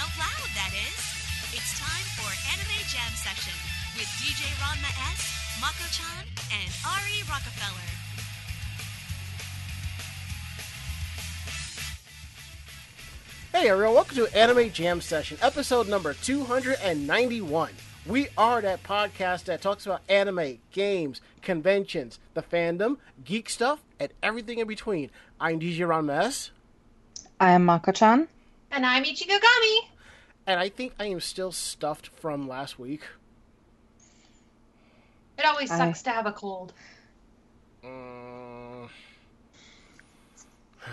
out loud, that is. It's time for Anime Jam Session with DJ Ranma S, Mako-chan, and Ari Rockefeller. Hey everyone, welcome to Anime Jam Session, episode number 291. We are that podcast that talks about anime, games, conventions, the fandom, geek stuff, and everything in between. I'm DJ Ranma I am Mako-chan. And I'm Ichigo Gami. and I think I am still stuffed from last week. It always I- sucks to have a cold. Mm.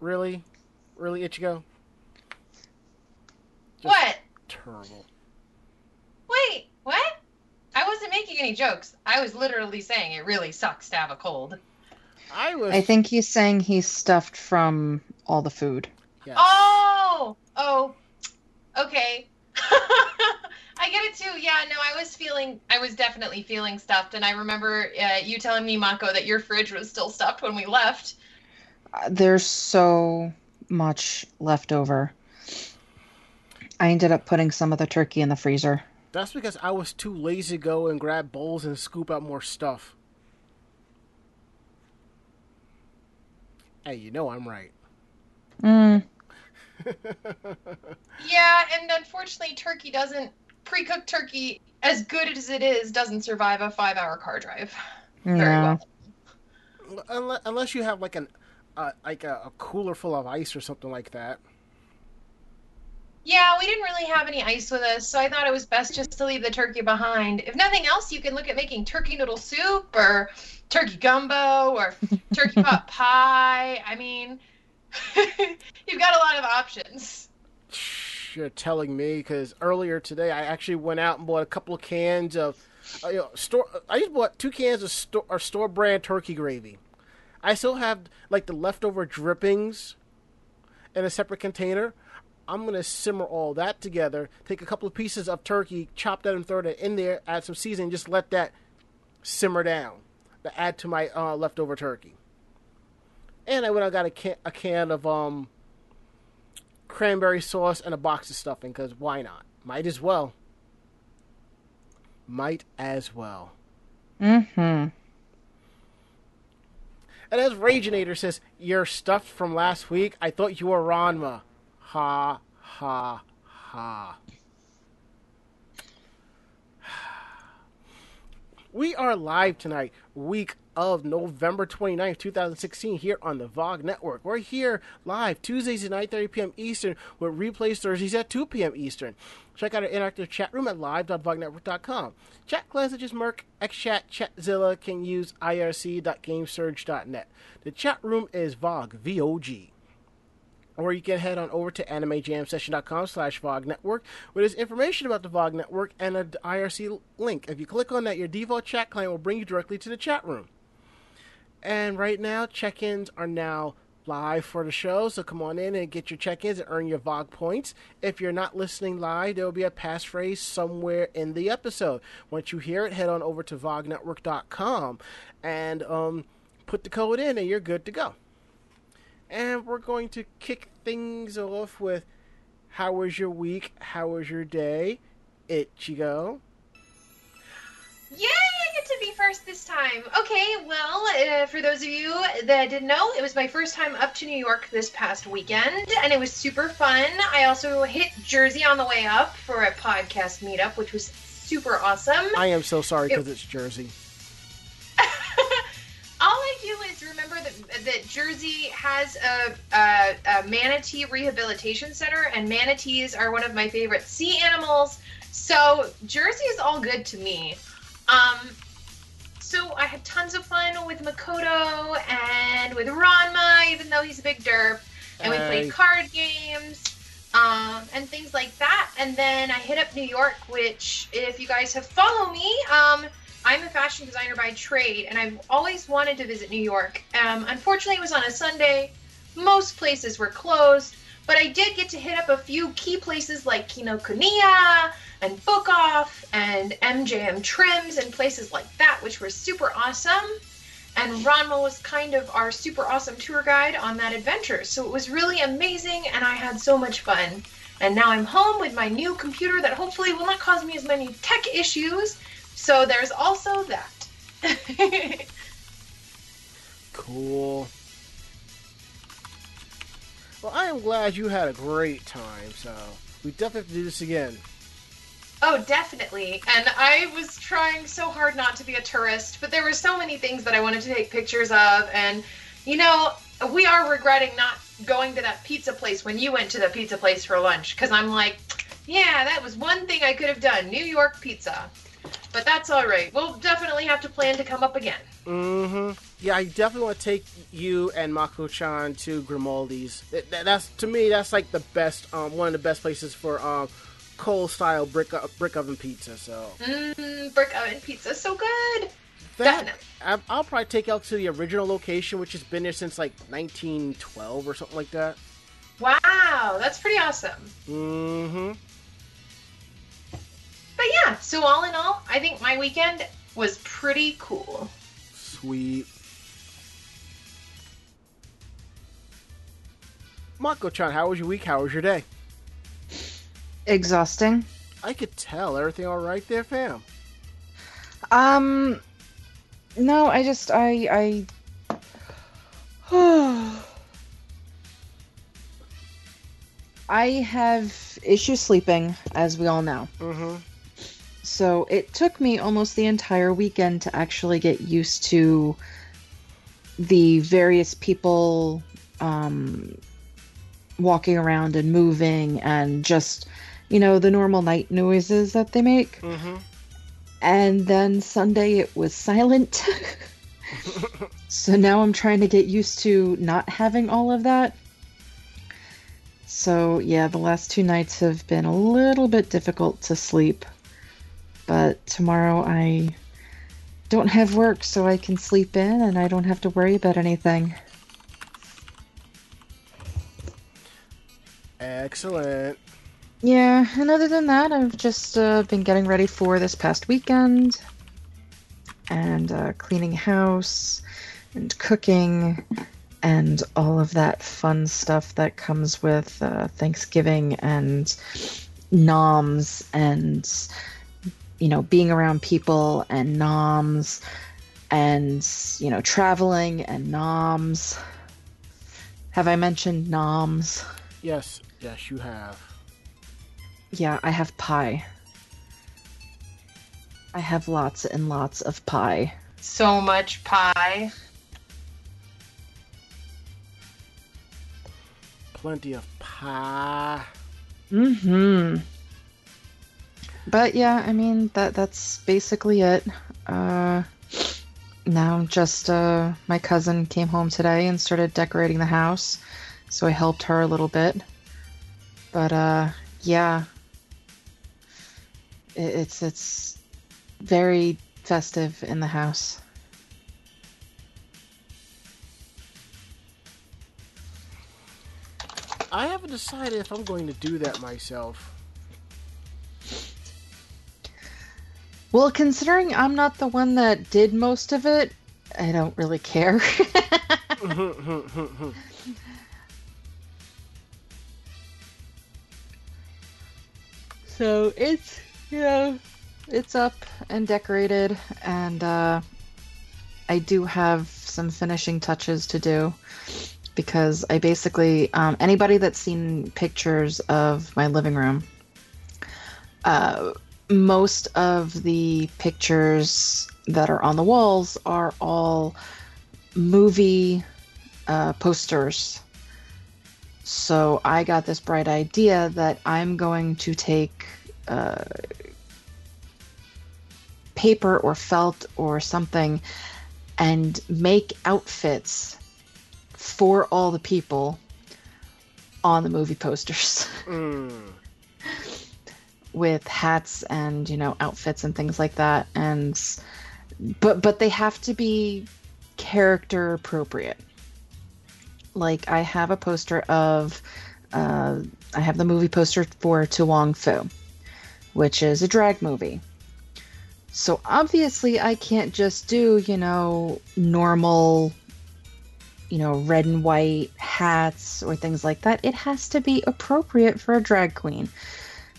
really? Really, Ichigo? Just What? Terrible. Wait, what? I wasn't making any jokes. I was literally saying it really sucks to have a cold. I was. I think he's saying he's stuffed from all the food. Yes. Oh, oh, okay. I get it too. Yeah, no, I was feeling, I was definitely feeling stuffed, and I remember uh, you telling me, Mako, that your fridge was still stuffed when we left. Uh, There's so much left over. I ended up putting some of the turkey in the freezer. That's because I was too lazy to go and grab bowls and scoop out more stuff. Hey, you know I'm right. Mm, Yeah, and unfortunately, turkey doesn't pre-cooked turkey, as good as it is, doesn't survive a five-hour car drive very yeah. well. unless, unless you have like an uh, like a, a cooler full of ice or something like that. Yeah, we didn't really have any ice with us, so I thought it was best just to leave the turkey behind. If nothing else, you can look at making turkey noodle soup or turkey gumbo or turkey pot pie. I mean, you've got a lot of options. You're telling me because earlier today I actually went out and bought a couple of cans of uh, you know, store. I just bought two cans of store or store brand turkey gravy. I still have like the leftover drippings in a separate container. I'm gonna simmer all that together. Take a couple of pieces of turkey, chop that and throw that in there. Add some seasoning. Just let that simmer down. To add to my uh, leftover turkey. And I went. I got a can, a can of um cranberry sauce and a box of stuffing because why not? Might as well. Might as well. Mm-hmm. And as Raginator says, you're stuffed from last week. I thought you were Ranma. Ha ha ha. We are live tonight, week of November 29th, 2016, here on the VOG Network. We're here live Tuesdays at 9.30 p.m. Eastern with replays Thursdays at 2 p.m. Eastern. Check out our interactive chat room at live.vognetwork.com. Chat class such as mIRC, XChat, Chatzilla can use irc.gamesurge.net. The chat room is VOG, V-O-G or you can head on over to animejamsession.com slash VOG Network, where there's information about the VOG Network and an IRC link. If you click on that, your default chat client will bring you directly to the chat room. And right now, check-ins are now live for the show, so come on in and get your check-ins and earn your VOG points. If you're not listening live, there will be a passphrase somewhere in the episode. Once you hear it, head on over to VOGNetwork.com and um, put the code in, and you're good to go. And we're going to kick things off with how was your week? How was your day? Ichigo. Yay, I get to be first this time. Okay, well, uh, for those of you that didn't know, it was my first time up to New York this past weekend, and it was super fun. I also hit Jersey on the way up for a podcast meetup, which was super awesome. I am so sorry because it's Jersey. That, Jersey has a, a, a manatee rehabilitation center, and manatees are one of my favorite sea animals. So Jersey is all good to me. Um, so I had tons of fun with Makoto and with Ranma, even though he's a big derp, and we played card games. Um, and things like that. And then I hit up New York, which, if you guys have followed me, um, I'm a fashion designer by trade, and I've always wanted to visit New York. Um, unfortunately, it was on a Sunday. Most places were closed, but I did get to hit up a few key places like Kinokuniya and Book Off and MJM Trims and places like that, which were super awesome. and Ranma was kind of our super awesome tour guide on that adventure. So it was really amazing, and I had so much fun. And now I'm home with my new computer that hopefully will not cause me as many tech issues. So there's also that. Cool. Well, I am glad you had a great time, so we definitely have to do this again. Oh, definitely. And I was trying so hard not to be a tourist, but there were so many things that I wanted to take pictures of. And, you know, we are regretting not going to that pizza place when you went to the pizza place for lunch. Because I'm like, yeah, that was one thing I could have done New York pizza. But that's all right. We'll definitely have to plan to come up again. Mm-hmm. Yeah, I definitely want to take you and Mako-chan to Grimaldi's. That- that- That's to me, that's like the best, um, one of the best places for um, coal style brick o- brick oven pizza. So Mmm, brick oven pizza, so good. that Definitely. I- I'll probably take out to the original location, which has been there since like 1912 or something like that. Wow, that's pretty awesome. Mm-hmm. But yeah, so all in all, I think my weekend was pretty cool. Sweet. Mako-chan, how was your week? How was your day? Exhausting. I could tell. Everything all right there, fam? Um, no, I just I I. I have issues sleeping, as we all know. Mm-hmm. So it took me almost the entire weekend to actually get used to the various people um, walking around and moving and just, you know, the normal night noises that they make. Mm-hmm. And then Sunday it was silent. so now I'm trying to get used to not having all of that. So yeah, the last two nights have been a little bit difficult to sleep. But tomorrow I don't have work, so I can sleep in and I don't have to worry about anything. Excellent. Yeah, and other than that, I've just uh, been getting ready for this past weekend and uh, cleaning house and cooking and all of that fun stuff that comes with uh, Thanksgiving and noms and you know being around people and noms and you know traveling and noms. Have I mentioned noms? Yes, yes, you have. Yeah, I have pie. I have lots and lots of pie. So much pie. Plenty of pie. Mm-hmm. But yeah, I mean that that's basically it. Uh now just uh my cousin came home today and started decorating the house. So I helped her a little bit. But uh yeah. It, it's it's very festive in the house. I haven't decided if I'm going to do that myself. Well, considering I'm not the one that did most of it, I don't really care. so it's, you know, it's up and decorated, and uh, I do have some finishing touches to do because I basically, um, anybody that's seen pictures of my living room, uh, most of the pictures that are on the walls are all movie uh, posters. So I got this bright idea that I'm going to take uh, paper or felt or something and make outfits for all the people on the movie posters. Mm. with hats and you know outfits and things like that and but but they have to be character appropriate like i have a poster of uh, i have the movie poster for to wong foo which is a drag movie So obviously, I can't just do, you know, normal, you know, red and white hats or things like that. It has to be appropriate for a drag queen.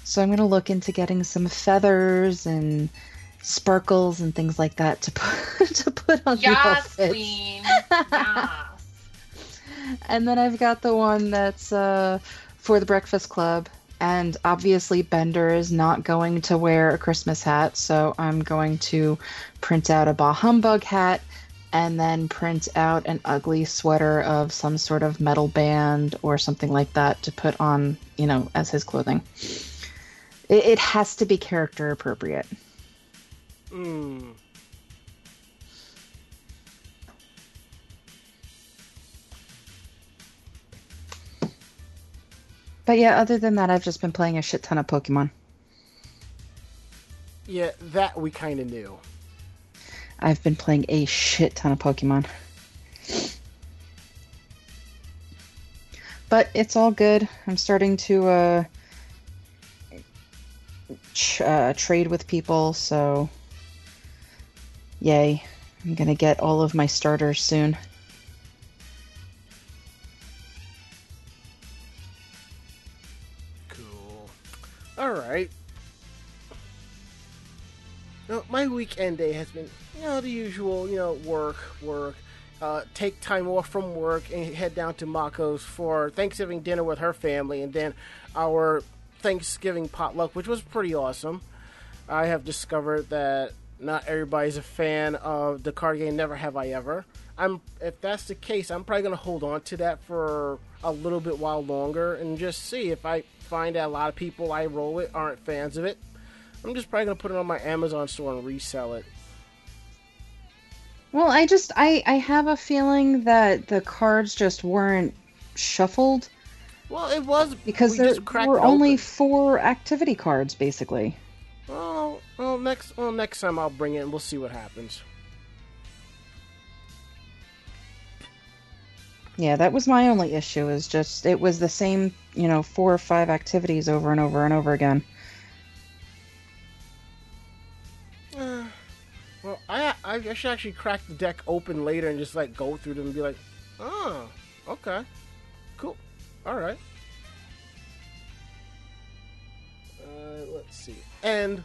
So I'm going to look into getting some feathers and sparkles and things like that to put to put on the Yes, outfits. queen. Yes. And then I've got the one that's uh, for the Breakfast Club. And obviously, Bender is not going to wear a Christmas hat, so I'm going to print out a Bah Humbug hat and then print out an ugly sweater of some sort of metal band or something like that to put on, you know, as his clothing. It, it has to be character appropriate. Mm. But yeah, other than that, I've just been playing a shit ton of Pokemon. Yeah, that we kind of knew. I've been playing a shit ton of Pokemon. But it's all good. I'm starting to uh, tr- uh, trade with people, so yay. I'm gonna get all of my starters soon. Cool. All right. No, my weekend day has been, you know, the usual, you know, work, work, uh, take time off from work and head down to Mako's for Thanksgiving dinner with her family, and then our Thanksgiving potluck, which was pretty awesome. I have discovered that not everybody's a fan of the card game Never Have I Ever. I'm, if that's the case, I'm probably gonna hold on to that for a little bit while longer and just see if I find that a lot of people I roll with aren't fans of it. I'm just probably gonna put it on my Amazon store and resell it. Well, I just I I have a feeling that the cards just weren't shuffled Well, it was because we there were only open. four activity cards basically. Well, well, next, well, next time I'll bring it and we'll see what happens. Yeah, that was my only issue. Is just it was the same, you know, four or five activities over and over and over again. Uh, well, I I should actually crack the deck open later and just like go through them and be like, oh, okay, cool, all right. Uh, let's see. And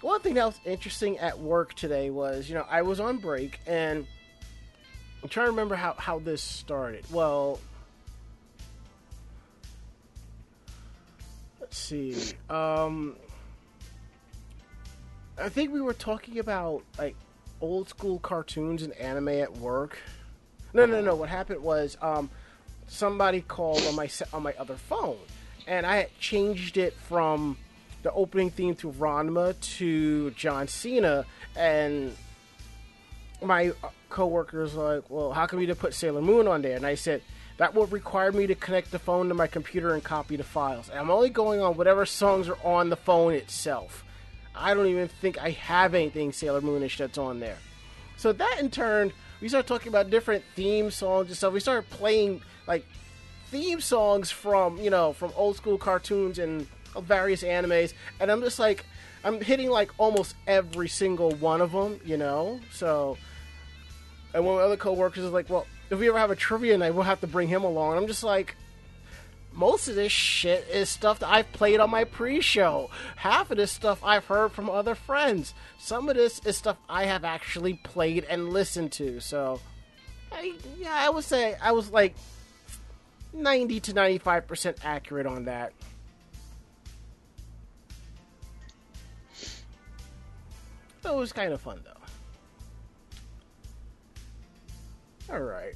one thing that was interesting at work today was, you know, I was on break and I'm trying to remember how how this started. Well. Let's see. Um, I think we were talking about like old school cartoons and anime at work. No, no, no. What happened was um, somebody called on my on my other phone, and I had changed it from the opening theme to Ranma to John Cena, and my uh, coworkers were like, "Well, how come you didn't put Sailor Moon on there?" And I said. That would require me to connect the phone to my computer and copy the files. And I'm only going on whatever songs are on the phone itself. I don't even think I have anything Sailor Moonish that's on there. So that in turn, we started talking about different theme songs and stuff. We started playing like theme songs from you know from old school cartoons and various animes, and I'm just like I'm hitting like almost every single one of them, you know. So, and one of my other coworkers is like, well, if we ever have a trivia night, we'll have to bring him along. And I'm just like, most of this shit is stuff that I've played on my pre-show. Half of this stuff I've heard from other friends. Some of this is stuff I have actually played and listened to. So, I, yeah, I would say I was like 90 to 95 percent accurate on that. It was kind of fun though. All right.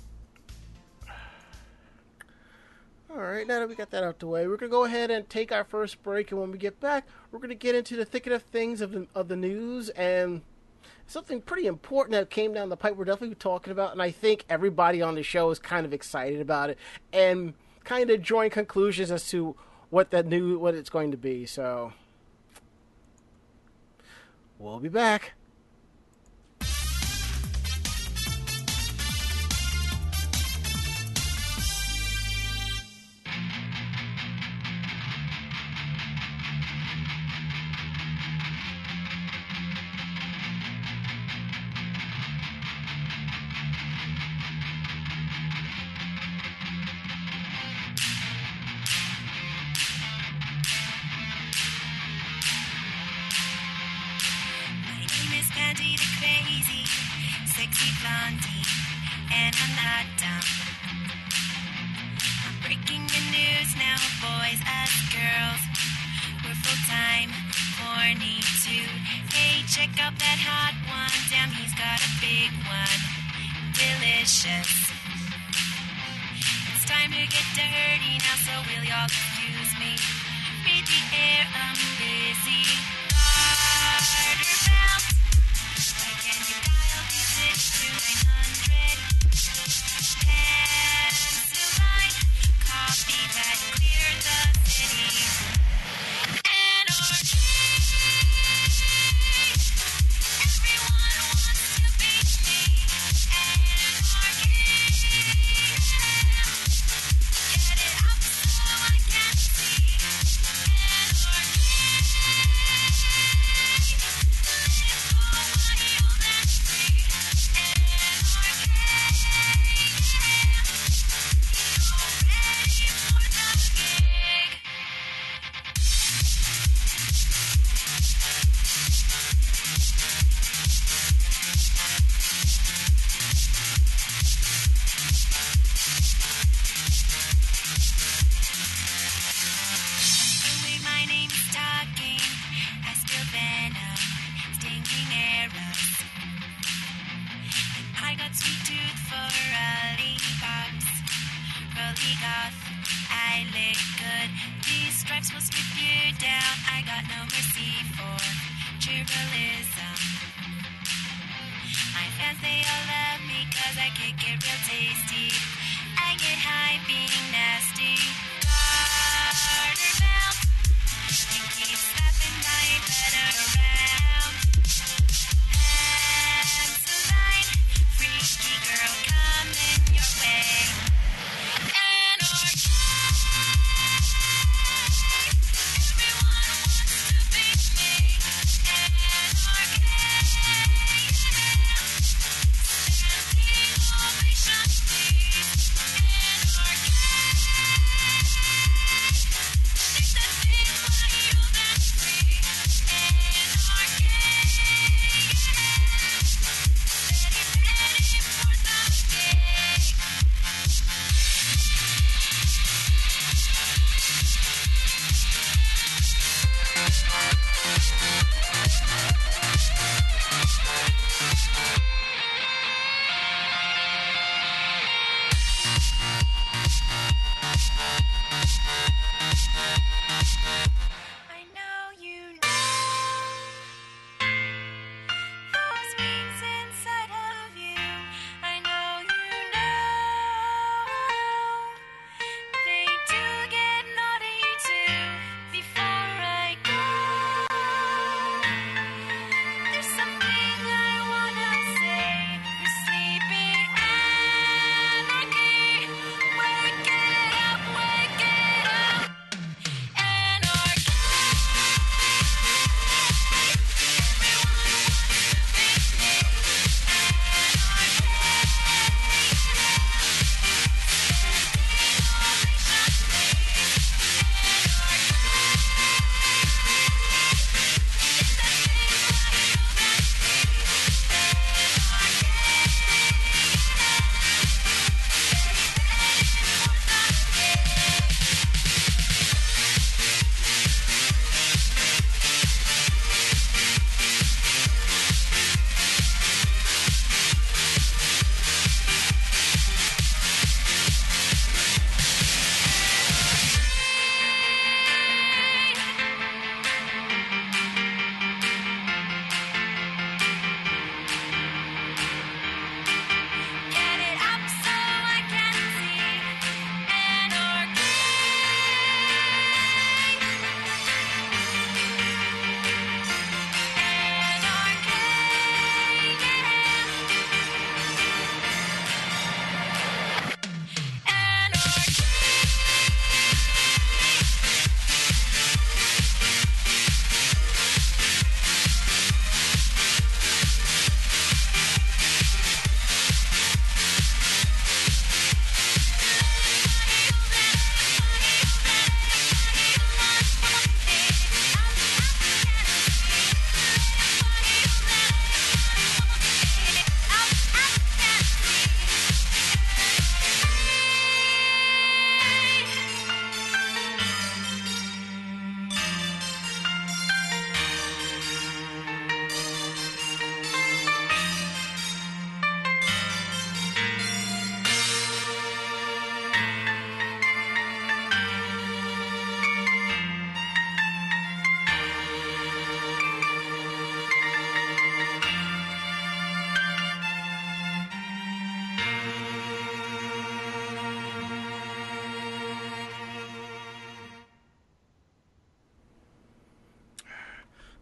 All right, now that we got that out the way, we're gonna go ahead and take our first break, and when we get back, we're gonna get into the thicket of things of the, of the news and something pretty important that came down the pipe. We're definitely talking about, and I think everybody on the show is kind of excited about it and kind of drawing conclusions as to what that new what it's going to be. So we'll be back.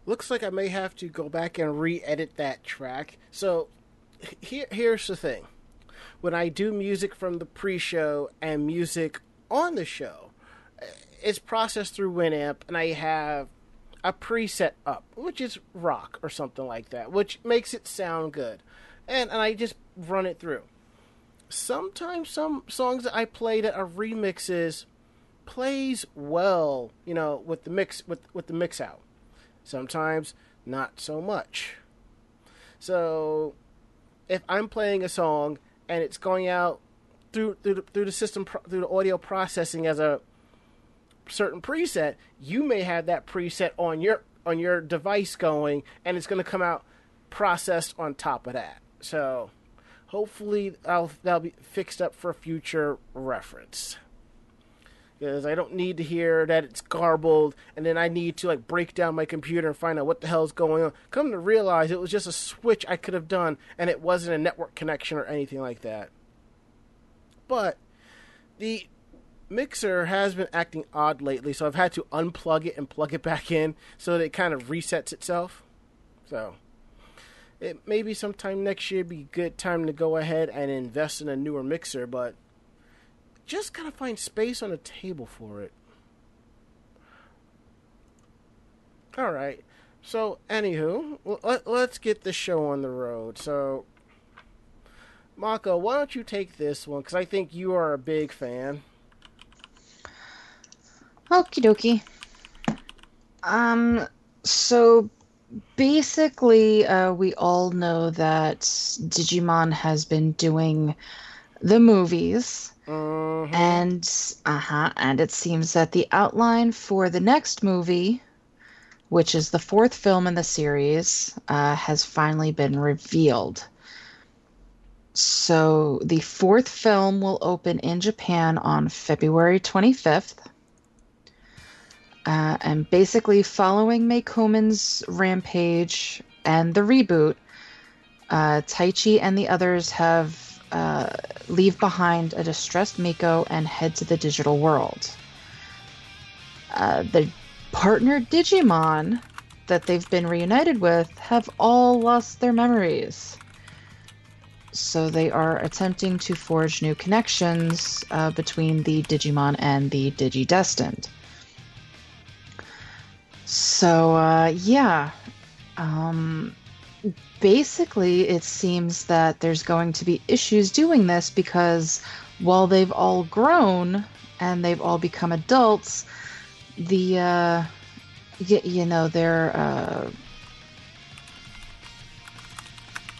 Looks like I may have to go back and re-edit that track. So here, here's the thing: when I do music from the pre-show and music on the show, it's processed through Winamp, and I have a preset up, which is rock or something like that, which makes it sound good, and and I just run it through. Sometimes some songs that I play that are remixes plays well, you know, with the mix with with the mix out. Sometimes not so much. So if I'm playing a song and it's going out through through the, through the system through the audio processing as a certain preset, you may have that preset on your on your device going, and it's going to come out processed on top of that. So hopefully I'll, that'll be fixed up for future reference because I don't need to hear that it's garbled, and then I need to like break down my computer and find out what the hell's going on. Come to realize it was just a switch I could have done, and it wasn't a network connection or anything like that. But the mixer has been acting odd lately, so I've had to unplug it and plug it back in so that it kind of resets itself. So it maybe sometime next year be a good time to go ahead and invest in a newer mixer, but just gotta find space on a table for it. All right. So, anywho, let, let's get the show on the road. So, Mako, why don't you take this one? Because I think you are a big fan. Okie dokie. Um, so basically, uh, we all know that Digimon has been doing the movies, Mhm. and uh huh, and it seems that the outline for the next movie, which is the fourth film in the series, uh, has finally been revealed. So the fourth film will open in Japan on February 25th. Uh, and basically, following Meicoomon's rampage and the reboot, uh, Taichi and the others have uh, leave behind a distressed Meiko and head to the digital world. Uh, the partner Digimon that they've been reunited with have all lost their memories. So they are attempting to forge new connections uh, between the Digimon and the Digidestined. So uh, yeah, um, basically it seems that there's going to be issues doing this because while they've all grown and they've all become adults, the uh, y- you know their uh,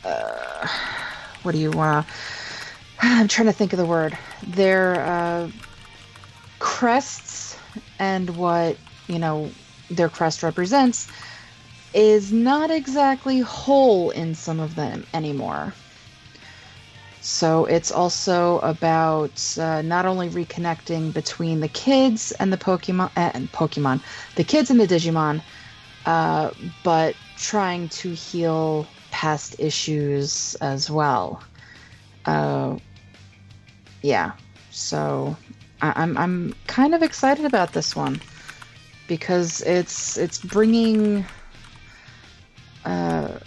uh, what do you want? I'm trying to think of the word. Their uh, crests and what you know their crest represents is not exactly whole in some of them anymore. So it's also about uh, not only reconnecting between the kids and the Pokemon uh, and Pokemon, the kids and the Digimon, uh, but trying to heal past issues as well. Uh, yeah, so I- I'm I'm kind of excited about this one because it's it's bringing uh,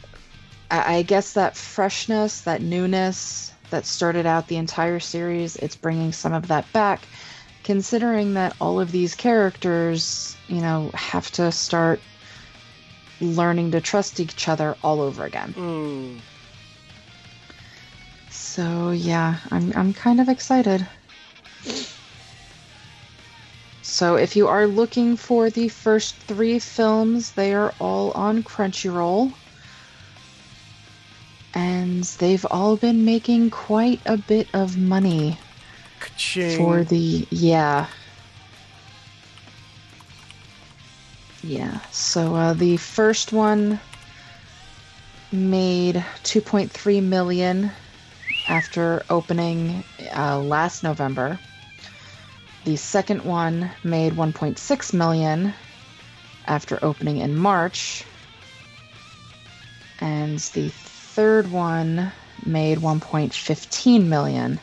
I I guess that freshness, that newness that started out the entire series, it's bringing some of that back. Considering that all of these characters, you know, have to start learning to trust each other all over again. Mm. So yeah, I'm I'm kind of excited. So if you are looking for the first three films, they are all on Crunchyroll. And they've all been making quite a bit of money Ka-ching. for the yeah. Yeah. So uh, the first one made 2.3 million after opening uh, last November. The second one made 1.6 million after opening in March. And the third one made 1.15 million.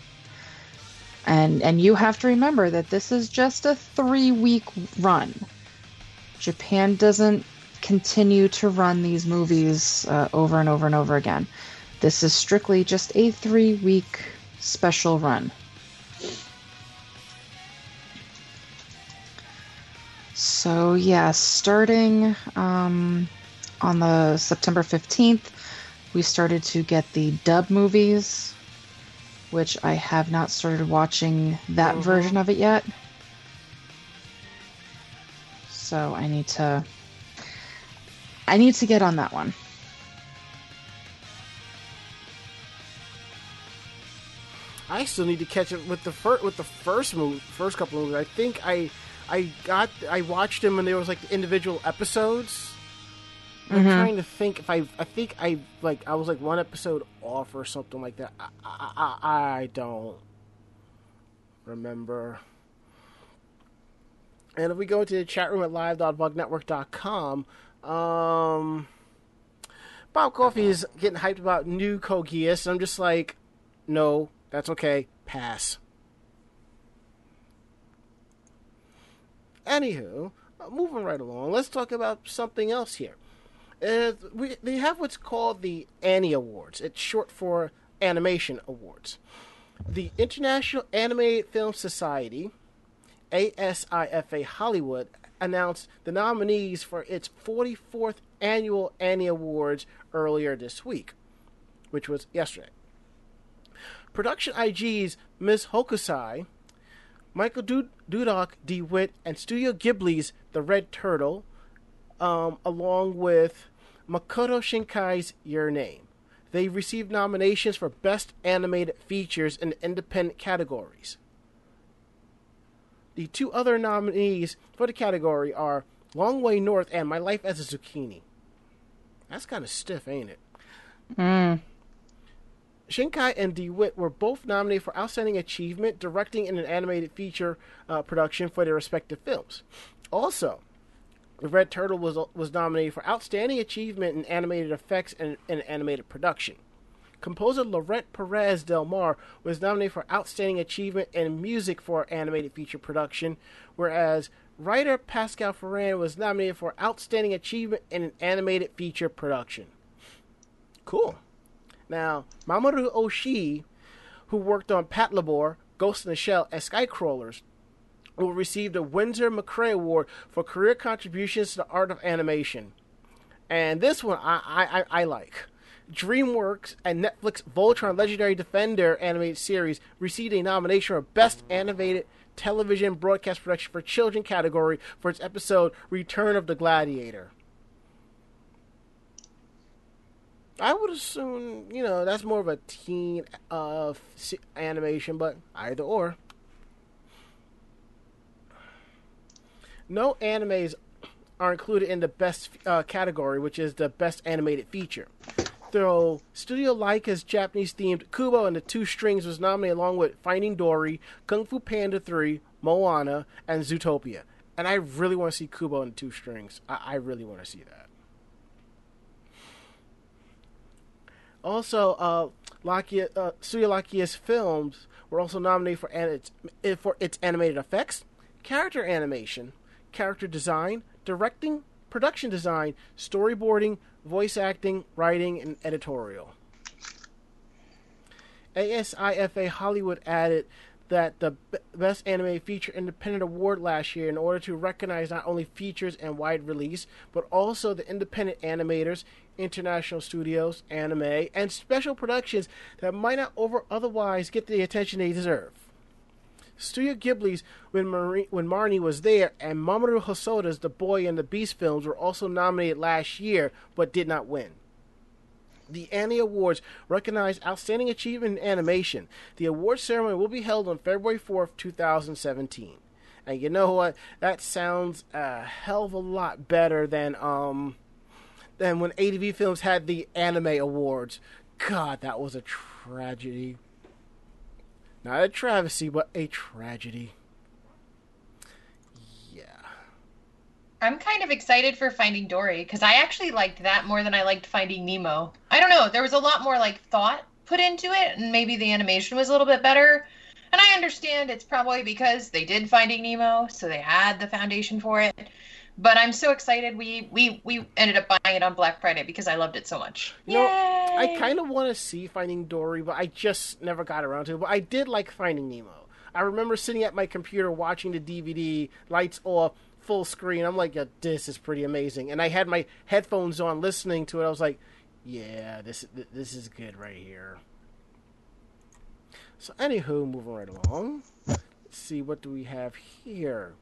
And and you have to remember that this is just a 3-week run. Japan doesn't continue to run these movies uh, over and over and over again. This is strictly just a three week special run. So, yeah, starting um, on the September 15th, we started to get the dub movies, which I have not started watching that Mhm. version of it yet. So I need to I need to get on that one. I still need to catch up with the first with the first movie, first couple of movies. I think I I got I watched them and there was like individual episodes. I'm Mhm. trying to think if I I think I like I was like one episode off or something like that. I I, I, I don't remember. And if we go to the chat room at live.vognetwork.com, um, Bob Coffee is getting hyped about new Kogias. And I'm just like, no, that's okay. Pass. Anywho, uh, moving right along, let's talk about something else here. Uh, we they have what's called the Annie Awards. It's short for Animation Awards. The International Animated Film Society, ASIFA Hollywood, announced the nominees for its 44th annual Annie Awards earlier this week, which was yesterday. Production IG's Miss Hokusai, Michael Dud- Dudok de Wit, and Studio Ghibli's The Red Turtle, um, along with Makoto Shinkai's Your Name. They received nominations for Best Animated Features in independent categories. The two other nominees for the category are Long Way North and My Life as a Zucchini. That's kind of stiff, ain't it? Mm. Shinkai and de Wit were both nominated for Outstanding Achievement directing in an animated feature uh, production for their respective films. Also, The Red Turtle was was nominated for Outstanding Achievement in Animated Effects and, and Animated Production. Composer Laurent Perez Del Mar was nominated for Outstanding Achievement in Music for Animated Feature Production, whereas writer Pascale Ferran was nominated for Outstanding Achievement in an Animated Feature Production. Cool. Now, Mamoru Oshii, who worked on Pat Patlabor, Ghost in the Shell, and Skycrawlers, will receive the Winsor McCay Award for career contributions to the art of animation. And this one I, I, I, I like. DreamWorks and Netflix Voltron Legendary Defender animated series received a nomination for Best Animated Television Broadcast Production for Children category for its episode Return of the Gladiator. I would assume, you know, that's more of a teen uh, animation, but either or. No animes are included in the best uh, category, which is the best animated feature. Though Studio Laika's Japanese themed Kubo and the Two Strings was nominated along with Finding Dory, Kung Fu Panda 3, Moana, and Zootopia. And I really want to see Kubo and the Two Strings. I, I really want to see that. Also, uh, Lakia, uh, Lakia's films were also nominated for, its, eh, for its animated effects, character animation, character design, directing, production design, storyboarding, voice acting, writing, and editorial. ASIFA Hollywood added that the B- Best Anime Feature Independent Award last year in order to recognize not only features and wide release, but also the independent animators, international studios, anime, and special productions that might not over otherwise get the attention they deserve. Studio Ghibli's when, Marie, when Marnie was there, and Mamoru Hosoda's The Boy and the Beast films were also nominated last year, but did not win. The Annie Awards recognize outstanding achievement in animation. The award ceremony will be held on February 4th, 2017. And you know what? That sounds a hell of a lot better than um than when ADV Films had the Anime Awards. God, that was a tragedy. Not a travesty, but a tragedy. Yeah. I'm kind of excited for Finding Dory because I actually liked that more than I liked Finding Nemo. I don't know. There was a lot more like thought put into it, and maybe the animation was a little bit better. And I understand it's probably because they did Finding Nemo, so they had the foundation for it. but I'm so excited. We we we ended up buying it on Black Friday because I loved it so much. You know, I kind of want to see Finding Dory, but I just never got around to it. But I did like Finding Nemo. I remember sitting at my computer watching the DVD, lights off, full screen. I'm like, yeah, this is pretty amazing. And I had my headphones on, listening to it. I was like, yeah, this this is good right here. So, anywho, moving right along. Let's see what do we have here.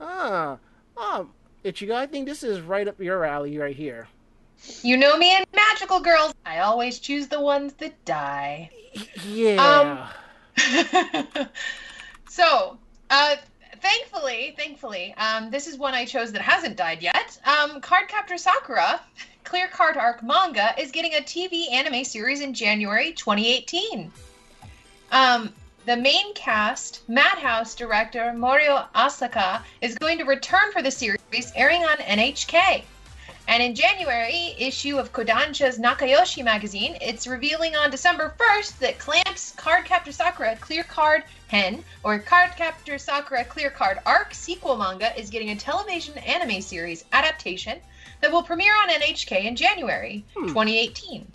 Ah, ah, Ichigo, I think this is right up your alley right here. You know me and magical girls. I always choose the ones that die. Yeah. so, uh, thankfully, thankfully, um, this is one I chose that hasn't died yet. Um, Cardcaptor Sakura, Clear Card Arc manga, is getting a TV anime series in January 2018. Um, the main cast, Madhouse director Morio Asaka, is going to return for the series, airing on NHK. And in January issue of Kodansha's Nakayoshi magazine, it's revealing on December 1st that Clamp's Cardcaptor Sakura Clear Card Hen, or Cardcaptor Sakura Clear Card Arc sequel manga, is getting a television anime series adaptation that will premiere on NHK in January hmm. 2018.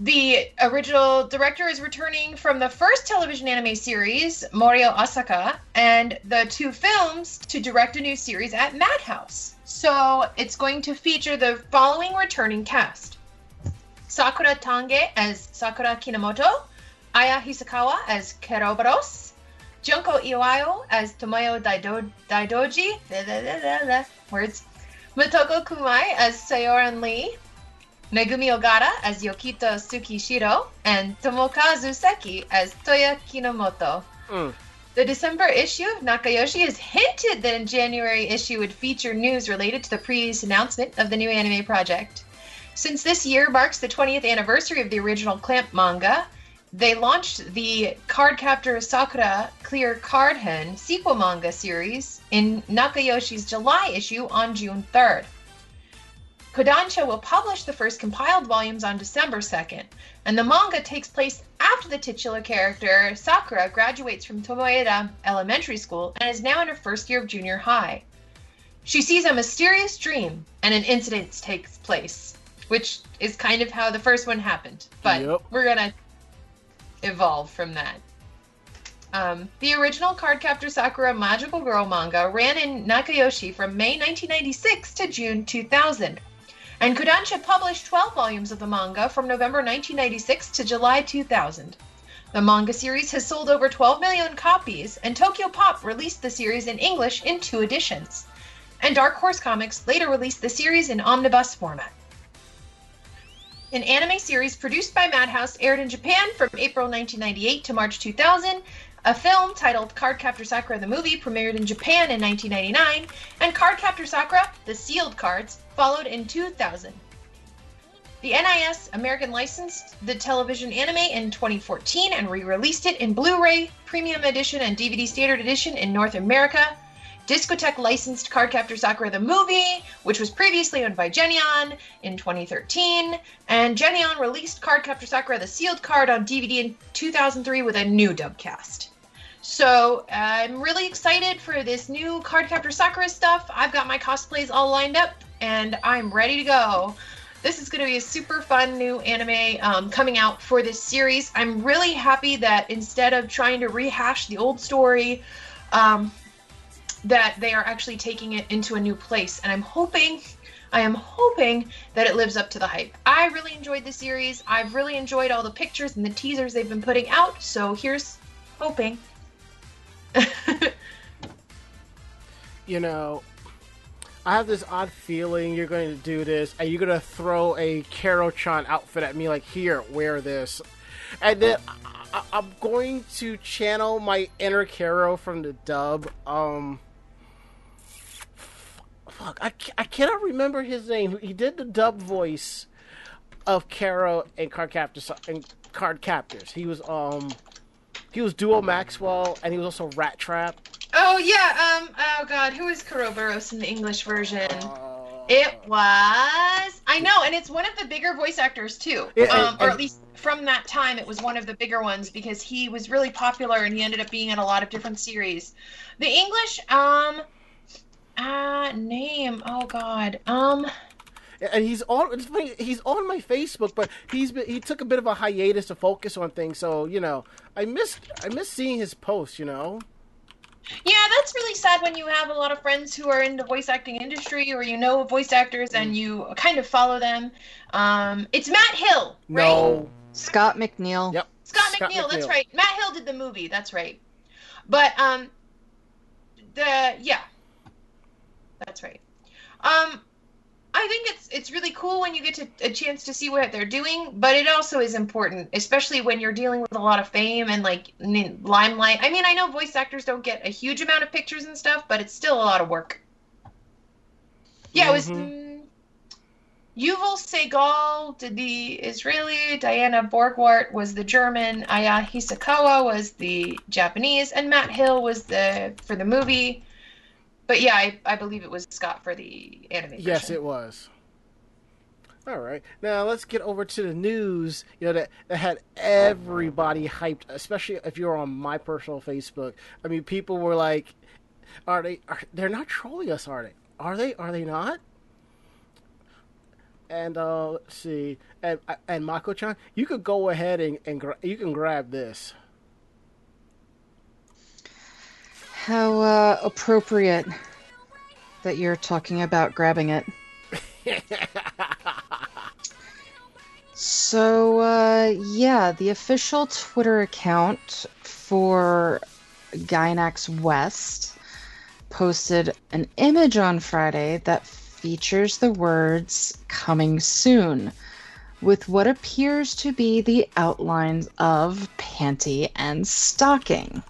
The original director is returning from the first television anime series, Morio Asaka, and the two films to direct a new series at Madhouse. So it's going to feature the following returning cast Sakura Tange as Sakura Kinomoto, Aya Hisakawa as Kerberos, Junko Iwao as Tomoyo Daido- Daidoji, words, Motoko Kumai as Syaoran Li, Megumi Ogata as Yukito Tsukishiro, and Tomokazu Seki as Toya Kinomoto. Mm. The December issue of Nakayoshi has hinted that a January issue would feature news related to the previous announcement of the new anime project. Since this year marks the 20th anniversary of the original Clamp manga, they launched the Cardcaptor Sakura Clear Card Hen sequel manga series in Nakayoshi's July issue on June 3rd. Kodansha will publish the first compiled volumes on December 2nd, and the manga takes place after the titular character Sakura graduates from Tomoeda Elementary School and is now in her first year of junior high. She sees a mysterious dream, and an incident takes place, which is kind of how the first one happened. But Yep. we're gonna evolve from that. Um, the original Cardcaptor Sakura Magical Girl manga ran in Nakayoshi from May 1996 to June 2000. And Kodansha published 12 volumes of the manga from November 1996 to July 2000. The manga series has sold over 12 million copies, and Tokyo Pop released the series in English in two editions. And Dark Horse Comics later released the series in omnibus format. An anime series produced by Madhouse aired in Japan from April 1998 to March 2000. A film titled Cardcaptor Sakura the Movie premiered in Japan in 1999, and Cardcaptor Sakura The Sealed Cards followed in 2000. The NIS American licensed the television anime in 2014 and re released it in Blu ray, Premium Edition, and DVD Standard Edition in North America. Discotek licensed Cardcaptor Sakura the movie, which was previously owned by Geneon in 2013, and Geneon released Cardcaptor Sakura the sealed card on DVD in 2003 with a new dubcast. So I'm really excited for this new Cardcaptor Sakura stuff. I've got my cosplays all lined up, and I'm ready to go. This is going to be a super fun new anime um, coming out for this series. I'm really happy that instead of trying to rehash the old story, um, that they are actually taking it into a new place. And I'm hoping, I am hoping that it lives up to the hype. I really enjoyed the series. I've really enjoyed all the pictures and the teasers they've been putting out. So here's hoping. you know, I have this odd feeling you're going to do this, and you're going to throw a Kero-chan outfit at me, like, here, wear this. And then I- I'm going to channel my inner Kero from the dub. Um, fuck, I, I cannot remember his name. He did the dub voice of Kero and Card Captors and Card Captors. He was um, he was Duo Maxwell, and he was also Rat Trap. oh yeah. Um. Oh God. Who is Kerberos in the English version? Uh, It was. I know, and it's one of the bigger voice actors too. Yeah, um, and- or and- at least from that time, it was one of the bigger ones because he was really popular and he ended up being in a lot of different series. The English, um, uh, name. Oh God. Um. and he's on. It's funny, he's on my Facebook, but he's been, he took a bit of a hiatus to focus on things. So you know, I missed I missed seeing his posts. You know, Yeah, that's really sad when you have a lot of friends who are in the voice acting industry or you know voice actors and you kind of follow them. Um, it's Matt Hill, right? no, Scott McNeil. yep, Scott, McNeil, that's right. Matt Hill did the movie, that's right. But um the yeah. That's right. Um I think it's it's really cool when you get to, a chance to see what they're doing, but it also is important, especially when you're dealing with a lot of fame and like limelight. I mean, I know voice actors don't get a huge amount of pictures and stuff, but it's still a lot of work. Yeah, it was. Mhm. Mm, Yuval Segal did the Israeli, Diana Borgwardt was the German, Aya Hisakawa was the Japanese, and Matt Hill was the for the movie. But yeah, I, I believe it was Scott for the anime. Yes, version. it was. All right, now let's get over to the news. You know that, that had everybody hyped, especially if you're on my personal Facebook. I mean, people were like, "Are they? Are, they're not trolling us, are they? Are they? Are they not?" And uh, let's see, and and Mako-chan, you could go ahead and, and gra- you can grab this. How uh, appropriate that you're talking about grabbing it. so, uh, yeah, the official Twitter account for Gainax West posted an image on Friday that features the words coming soon with what appears to be the outlines of panty and stocking.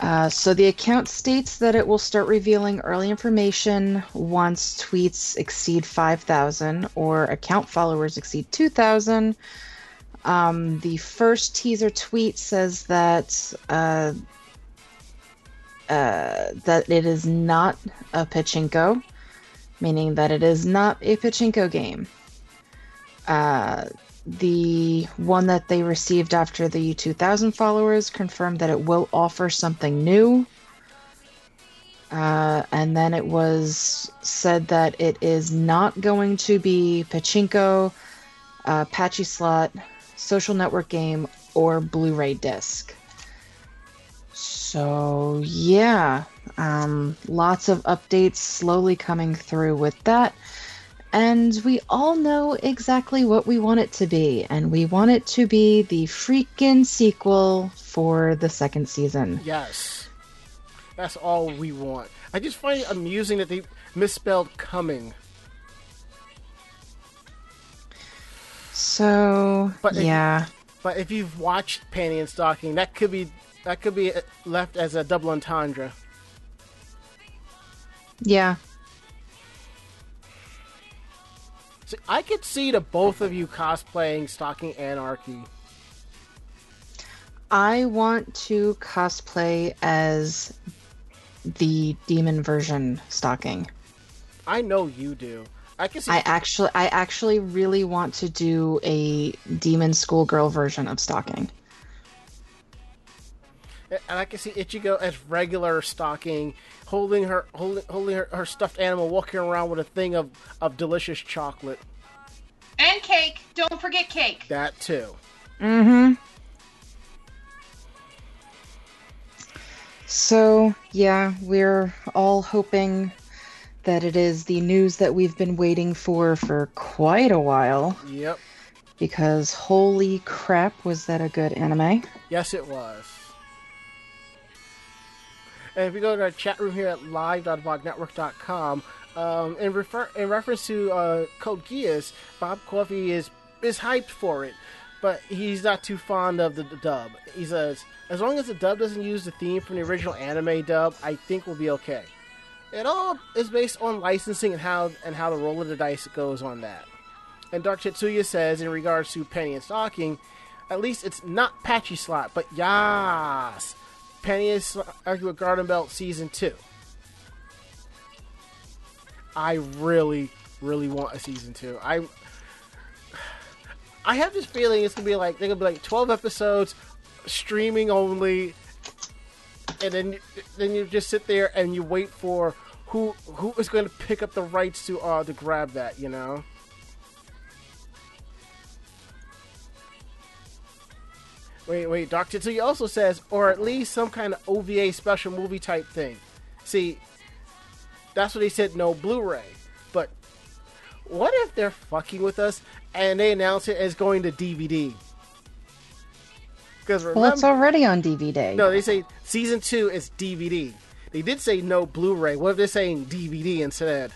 Uh, so the account states that it will start revealing early information once tweets exceed 5,000 or account followers exceed 2,000. Um, the first teaser tweet says that uh, uh, that it is not a pachinko, meaning that it is not a pachinko game. The one that they received after the 2000 followers confirmed that it will offer something new. Uh, and then it was said that it is not going to be pachinko, uh, pachislot, social network game, or Blu ray disc. So, yeah, um, lots of updates slowly coming through with that. And we all know exactly what we want it to be. And we want it to be the freaking sequel for the second season. Yes, that's all we want. I just find it amusing that they misspelled coming. So, But if- yeah. But if you've watched Panty and Stocking, that could be that could be left as a double entendre. Yeah. See, I could see the both of you cosplaying Stocking Anarchy. I want to cosplay as the demon version stocking. I know you do. I can see. I actually I actually really want to do a demon schoolgirl version of stocking. And I can see Ichigo as regular Stocking, holding her holding holding her, her stuffed animal, walking around with a thing of of delicious chocolate. And cake. Don't forget cake. That too. Mm-hmm. So, yeah, we're all hoping that it is the news that we've been waiting for for quite a while. Yep. Because holy crap, was that a good anime? Yes, it was. And if you go to our chat room here at live.vognetwork.com, um, in, refer- in reference to uh, Code Geass, Bob Coffey is, is hyped for it, but he's not too fond of the, the dub. He says, as long as the dub doesn't use the theme from the original anime dub, I think we'll be okay. It all is based on licensing and how and how the roll of the dice goes on that. And Dark Tetsuya says, in regards to Penny and Stocking, at least it's not pachislot, but yas, Stocking with Garterbelt season two. I really, really want a season two. I, I have this feeling it's gonna be like they're gonna be like twelve episodes, streaming only. and then then you just sit there and you wait for who who is going to pick up the rights to uh to grab that, you know. Wait, wait, Doctor T also says, or at least some kind of OVA special movie type thing. See, that's what he said. No Blu-ray, but what if they're fucking with us and they announce it as going to DVD? Because remember, Well, it's already on DVD. no, they say season two is DVD. They did say no Blu-ray. What if they're saying DVD instead?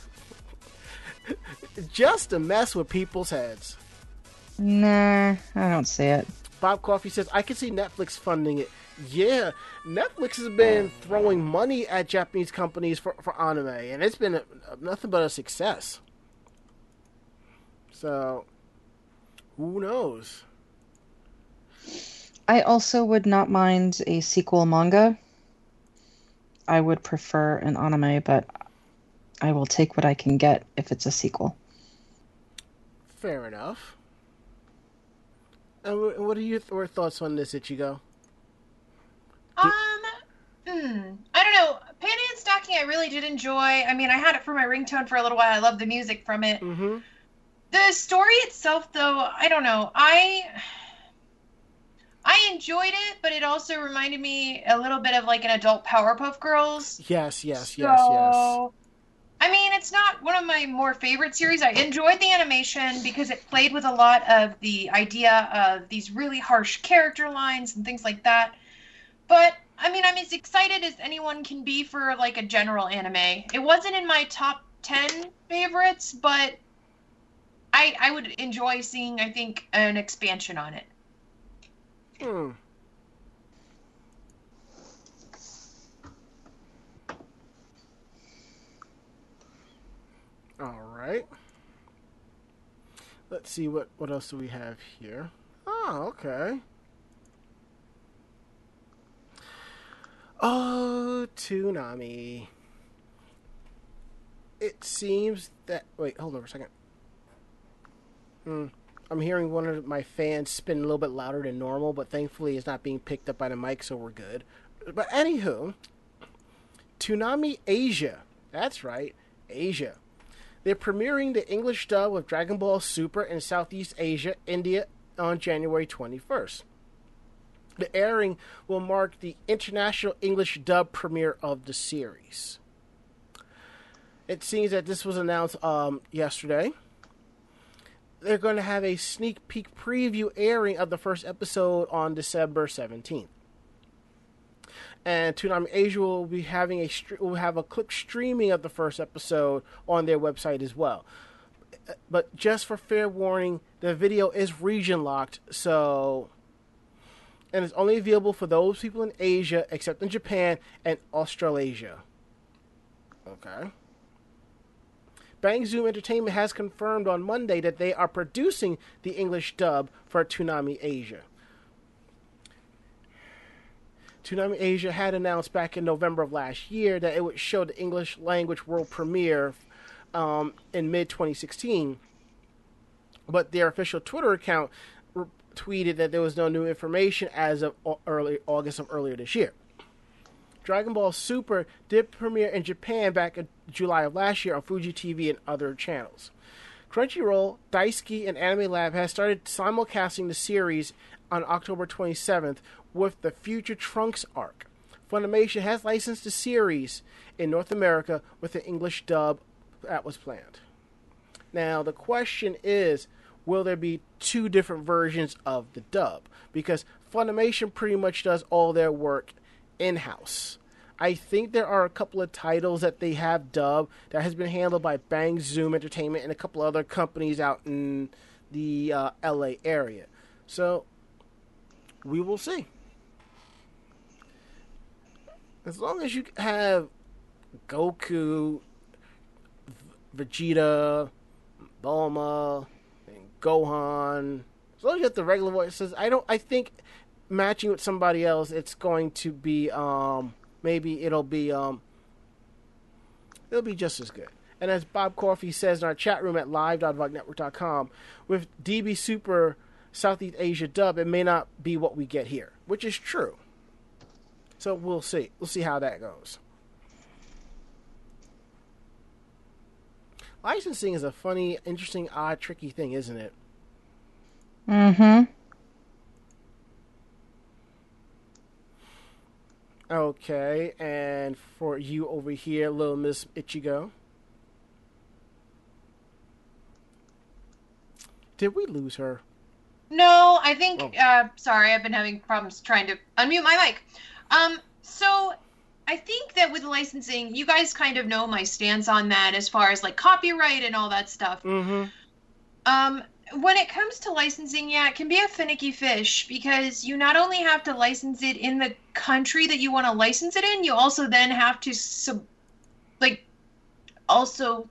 Just to mess with people's heads. Nah, I don't see it. Bob Coffey says, I can see Netflix funding it. Yeah, Netflix has been throwing money at Japanese companies for, for anime, and it's been a, nothing but a success. So, who knows? I also would not mind a sequel manga. I would prefer an anime, but I will take what I can get if it's a sequel. Fair enough. And what are your th- thoughts on this, Ichigo? Um, hmm, I don't know. Panty and Stocking, I really did enjoy. I mean, I had it for my ringtone for a little while. I love the music from it. Mm-hmm. The story itself, though, I don't know. I I enjoyed it, but it also reminded me a little bit of like an adult Powerpuff Girls. Yes, yes, yes, yes. I mean, it's not one of my more favorite series. I enjoyed the animation because it played with a lot of the idea of these really harsh character lines and things like that. But I mean, I'm as excited as anyone can be for like a general anime. It wasn't in my top 10 favorites, but I I would enjoy seeing I think an expansion on it. Hmm. All right. Let's see what what else do we have here. Oh, okay. Oh, Toonami. It seems that wait, hold on a second. Hmm. I'm hearing one of my fans spin a little bit louder than normal, but thankfully it's not being picked up by the mic, so we're good. But anywho, Toonami Asia. That's right, Asia. They're premiering the English dub of Dragon Ball Super in Southeast Asia, India, on January 21st. The airing will mark the international English dub premiere of the series. It seems that this was announced um, yesterday they're going to have a sneak peek preview airing of the first episode on December 17th. And Toonami Asia will be having a will have a clip streaming of the first episode on their website as well. But just for fair warning, the video is region locked, so and it's only available for those people in Asia, except in Japan and Australasia. Okay. Bang Zoom Entertainment has confirmed on Monday that they are producing the English dub for Toonami Asia. Toonami Asia had announced back in November of last year that it would show the English language world premiere um, in mid 2016, but their official Twitter account re- tweeted that there was no new information as of early August of earlier this year. Dragon Ball Super did premiere in Japan back in July of last year on Fuji TV and other channels. Crunchyroll, Daisuki, and Anime Lab has started simulcasting the series on October 27th with the Future Trunks arc. Funimation has licensed the series in North America with an English dub that was planned. Now, the question is will there be two different versions of the dub? Because Funimation pretty much does all their work in house. I think there are a couple of titles that they have dubbed that has been handled by Bang Zoom Entertainment and a couple other companies out in the uh, LA area. So we will see. As long as you have Goku, Vegeta, Bulma, and Gohan, as long as you have the regular voices, I don't. I think matching with somebody else, it's going to be um maybe it'll be um it'll be just as good. And as Bob Coffey says in our chat room at live.vognetwork.com, with DB Super Southeast Asia dub, it may not be what we get here, which is true. So we'll see. We'll see how that goes. Licensing is a funny, interesting, odd, tricky thing, isn't it? Mm-hmm. Okay, and for you over here, little Miss Ichigo. Did we lose her? No, I think. Oh. Uh, sorry, I've been having problems trying to unmute my mic. Um, so I think that with licensing, you guys kind of know my stance on that as far as like copyright and all that stuff. Mm-hmm. Um, when it comes to licensing, yeah, it can be a finicky fish because you not only have to license it in the country that you want to license it in, you also then have to sub, like, also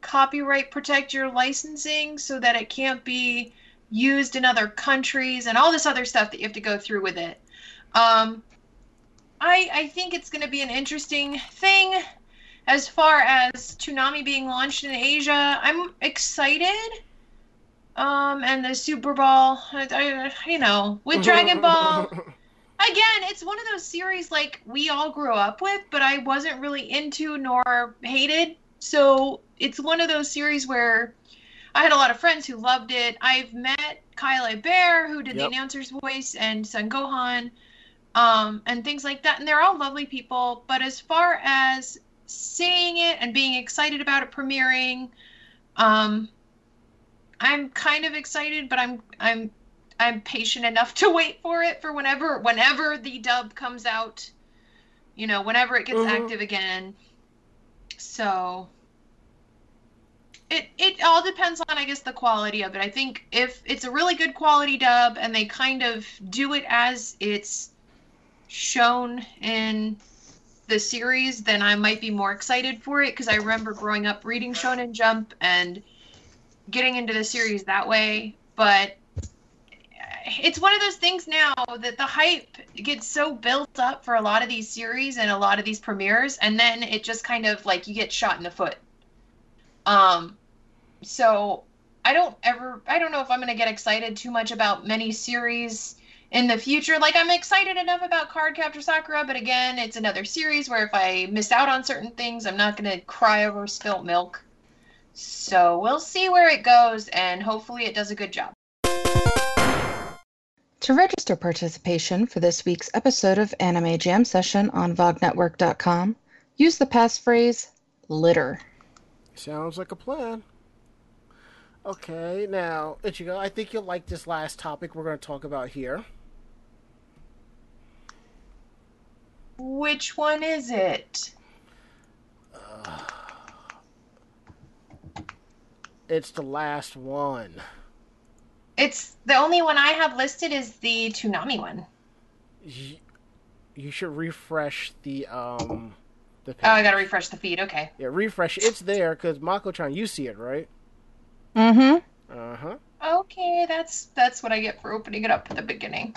copyright protect your licensing so that it can't be used in other countries and all this other stuff that you have to go through with it. Um, I I think it's going to be an interesting thing as far as Toonami being launched in Asia. I'm excited. Um, and the Super Bowl, I, I, you know, with Dragon Ball. Again, it's one of those series like we all grew up with, but I wasn't really into nor hated. So it's one of those series where I had a lot of friends who loved it. I've met Kyle Hebert, who did Yep. the announcer's voice, and Son Gohan, um, and things like that. And they're all lovely people. But as far as seeing it and being excited about it premiering, um, I'm kind of excited, but I'm I'm I'm patient enough to wait for it for whenever whenever the dub comes out. You know, whenever it gets Mhm. active again. So it it all depends on I guess the quality of it. I think if it's a really good quality dub and they kind of do it as it's shown in the series, then I might be more excited for it because I remember growing up reading Shonen Jump and getting into the series that way. But it's one of those things now that the hype gets so built up for a lot of these series and a lot of these premieres, and then it just kind of like you get shot in the foot. Um, so I don't ever, I don't know if I'm gonna get excited too much about many series in the future. Like I'm excited enough about Card Captor Sakura, but again, it's another series where if I miss out on certain things, I'm not gonna cry over spilt milk. So we'll see where it goes, and hopefully it does a good job. To register participation for this week's episode of Anime Jam Session on VogNetwork.com, use the passphrase litter. Sounds like a plan. Okay, now, Ichigo, I think you'll like this last topic we're going to talk about here. Which one is it? It's the last one. It's the only one I have listed is the Toonami one. You should refresh the um the page. Oh, I gotta refresh the feed. Okay. Yeah, refresh. It's there because Mako-chan, you see it, right? Mm-hmm. Uh huh. Okay, that's that's what I get for opening it up at the beginning.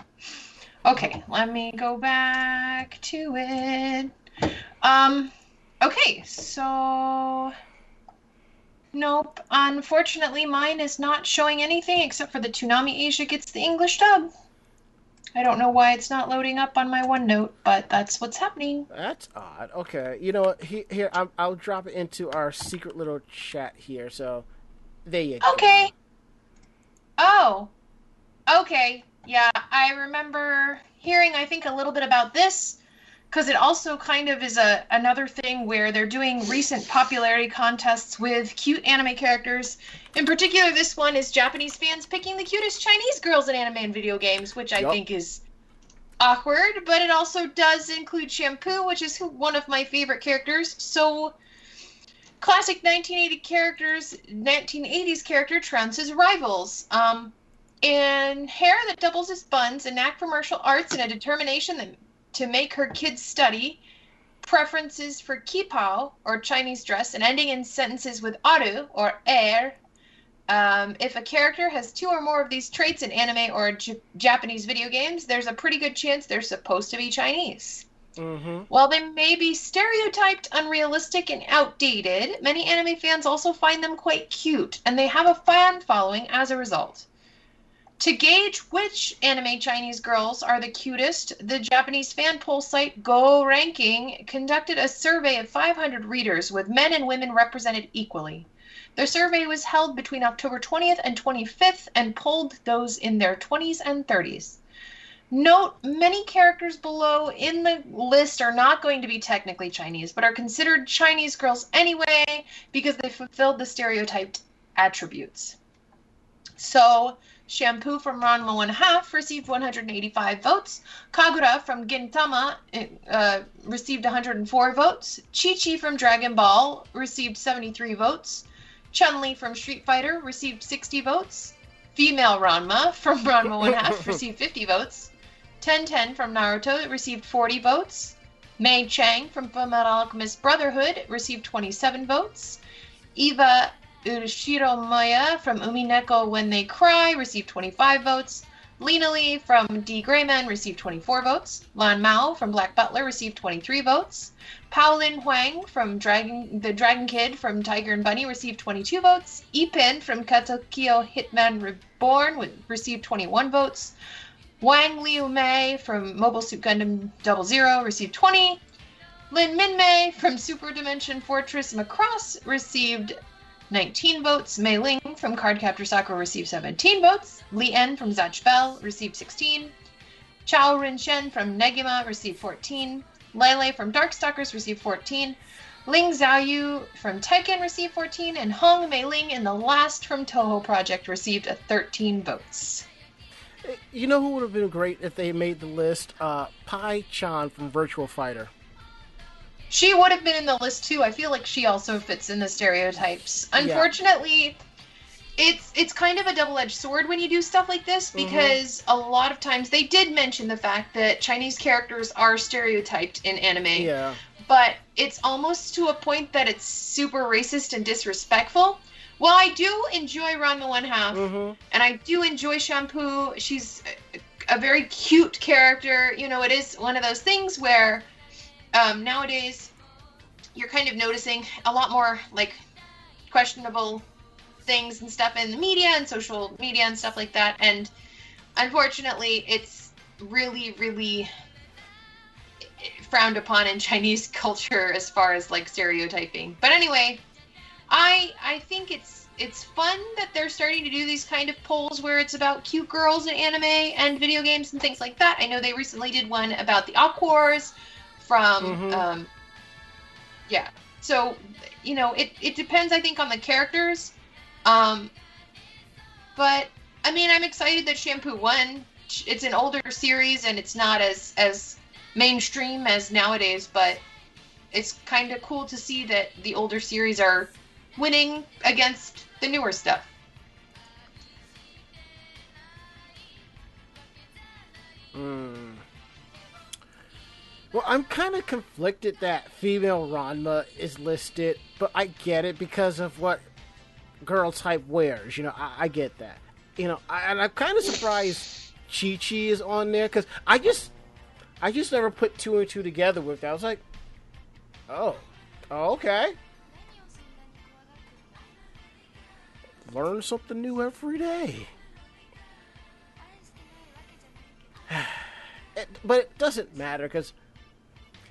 Okay, let me go back to it. Um, okay, so nope. Unfortunately, mine is not showing anything except for the Toonami Asia gets the English dub. I don't know why it's not loading up on my OneNote, but that's what's happening. That's odd. Okay, you know what? He, here, I'm, I'll drop it into our secret little chat here. So, there you go. Okay. Oh. Okay. Yeah, I remember hearing I think a little bit about this because it also kind of is a another thing where they're doing recent popularity contests with cute anime characters. In particular, this one is Japanese fans picking the cutest Chinese girls in anime and video games, which I Yup. think is awkward, but it also does include Shampoo, which is one of my favorite characters. So classic 1980 characters 1980s character trounces rivals um in hair that doubles as buns a knack for martial arts and a determination that, to make her kids study preferences for qipao or chinese dress and ending in sentences with aru or air um, if a character has two or more of these traits in anime or J- japanese video games there's a pretty good chance they're supposed to be chinese Mm-hmm. while they may be stereotyped, unrealistic, and outdated, many anime fans also find them quite cute, and they have a fan following as a result. To gauge which anime Chinese girls are the cutest, the Japanese fan poll site goo Ranking conducted a survey of 500 readers with men and women represented equally. Their survey was held between October 20th and 25th and polled those in their 20s and 30s. Note many characters below in the list are not going to be technically Chinese, but are considered Chinese girls anyway because they fulfilled the stereotyped attributes. So, Shampoo from Ranma 1 half received 185 votes. Kagura from Gintama uh, received 104 votes. Chi Chi from Dragon Ball received 73 votes. Chun Li from Street Fighter received 60 votes. Female Ranma from Ranma 1 half received 50 votes. Ten Ten from Naruto received 40 votes. May Chang from Fullmetal Alchemist Brotherhood received 27 votes. Eva Urashiro Moya from Umineko When They Cry received 25 votes. Lenalee from D.Gray-man received 24 votes. Lan Mao from Black Butler received 23 votes. Paolin Huang from Dragon, the Dragon Kid from Tiger and Bunny received 22 votes. Ipin from Katekyo Hitman Reborn received 21 votes. Wang Liu Mei from Mobile Suit Gundam Double Zero received 20. Lin Min Mei from Super Dimension Fortress Macross received 19 votes. Mei Ling from Cardcaptor Sakura received 17 votes. Li En from Zatch Bell received 16. Chao Rin Shen from Negima received 14. Lele from Darkstalkers received 14. Ling Xiaoyu from Tekken received 14. And Hong Mei Ling in the last from Touhou Project received a 13 votes. You know who would have been great if they made the list? Uh, Pai Chan from Virtual Fighter. She would have been in the list too. I feel like she also fits in the stereotypes. Unfortunately, it's it's kind of a double-edged sword when you do stuff like this because a lot of times they did mention the fact that Chinese characters are stereotyped in anime. Yeah. But it's almost to a point that it's super racist and disrespectful. Well, I do enjoy Ranma One Half, Mhm. and I do enjoy Shampoo. She's a very cute character. You know, it is one of those things where um, nowadays you're kind of noticing a lot more like questionable things and stuff in the media and social media and stuff like that. And unfortunately, it's really, really frowned upon in Chinese culture as far as like stereotyping. But anyway, I I think it's it's fun that they're starting to do these kind of polls where it's about cute girls in anime and video games and things like that. I know they recently did one about the Aqours from Mhm. um yeah. So, you know, it it depends I think on the characters. Um but I mean, I'm excited that Shampoo won. It's an older series and it's not as as mainstream as nowadays, but it's kind of cool to see that the older series are winning against the newer stuff. Mm. Well, I'm kind of conflicted that female Ranma is listed, but I get it because of what girl type wears. You know, I, I get that. You know, I, and I'm kind of surprised Chi Chi is on there because I just, I just never put two and two together with that. I was like, oh, oh, okay. Learn something new every day. But it doesn't matter because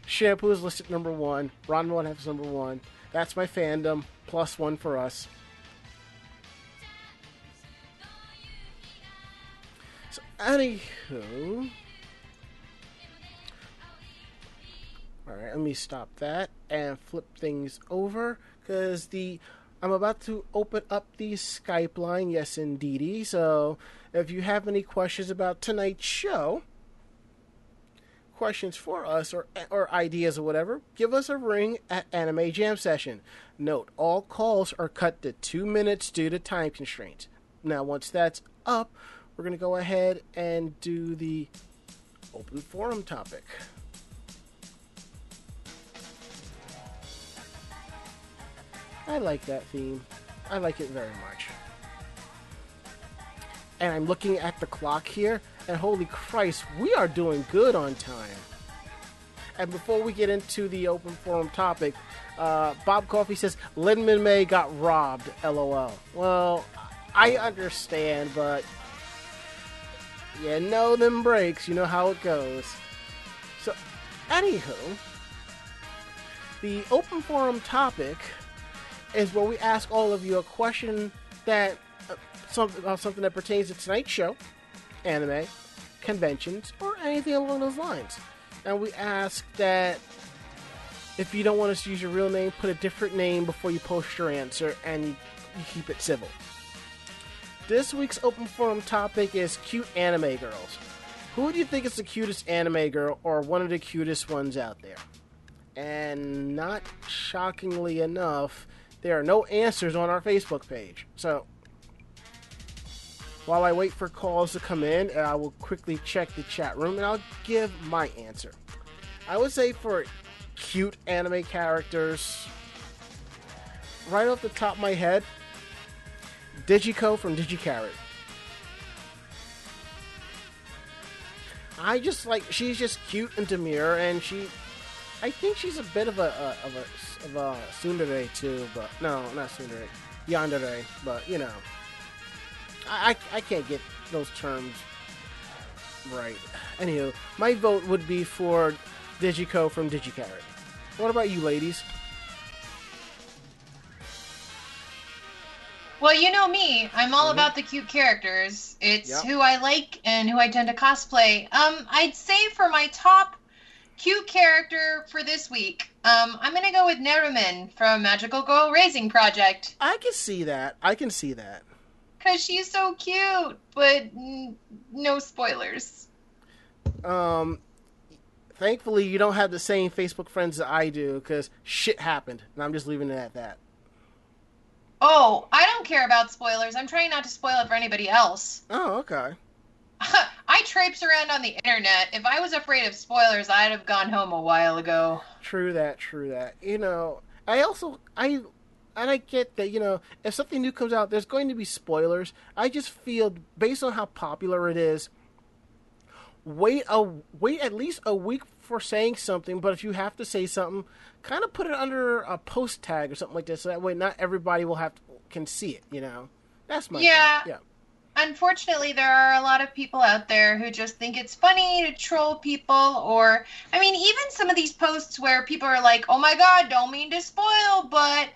shampoo is listed number one. Ron one has number one. That's my fandom. Plus one for us. So, anywho. Alright, let me stop that and flip things over because the I'm about to open up the Skype line, yes indeedy. So if you have any questions about tonight's show, questions for us or or ideas or whatever, give us a ring at Anime Jam Session. Note, all calls are cut to two minutes due to time constraints. Now, once that's up, we're going to go ahead and do the open forum topic. I like that theme. I like it very much. And I'm looking at the clock here, and holy Christ, we are doing good on time. And before we get into the open forum topic, uh, Bob Coffey says Lin Min May got robbed. LOL. Well, I understand, but You know them breaks. You know how it goes. So, anywho, the open forum topic is where we ask all of you a question that uh, something about something that pertains to tonight's show, anime, conventions, or anything along those lines. And we ask that if you don't want us to use your real name, put a different name before you post your answer, and you, you keep it civil. This week's open forum topic is cute anime girls. Who do you think is the cutest anime girl, or one of the cutest ones out there? And not shockingly enough, there are no answers on our Facebook page. So, while I wait for calls to come in, uh, I will quickly check the chat room and I'll give my answer. I would say for cute anime characters, right off the top of my head, Dejiko from Di Gi Charat. I just like she's just cute and demure, and she, I think she's a bit of a, a of a of a tsundere too, but no, not tsundere, yandere, but you know, I I, I can't get those terms right. Anywho, my vote would be for Dejiko from Di Gi Charat. What about you, ladies? Well, you know me. I'm all Mhm. about the cute characters. It's Yep. who I like and who I tend to cosplay. Um, I'd say for my top cute character for this week, um, I'm gonna go with Nerumen from Magical Girl Raising Project I can see that. I can see that. Because she's so cute. But mm, no spoilers. Um, thankfully, you don't have the same Facebook friends that I do because shit happened, and I'm just leaving it at that. Oh, I don't care about spoilers. I'm trying not to spoil it for anybody else. Oh, okay. I traipse around on the internet. If I was afraid of spoilers, I'd have gone home a while ago. True that. True that. You know, I also I and I get that. You know, if something new comes out, there's going to be spoilers. I just feel based on how popular it is. Wait a wait at least a week for saying something, but if you have to say something, kind of put it under a post tag or something like this, so that way not everybody will have to, can see it. You know, that's my Yeah. thing. yeah. Unfortunately, there are a lot of people out there who just think it's funny to troll people, or, I mean, even some of these posts where people are like, oh my god, don't mean to spoil, but,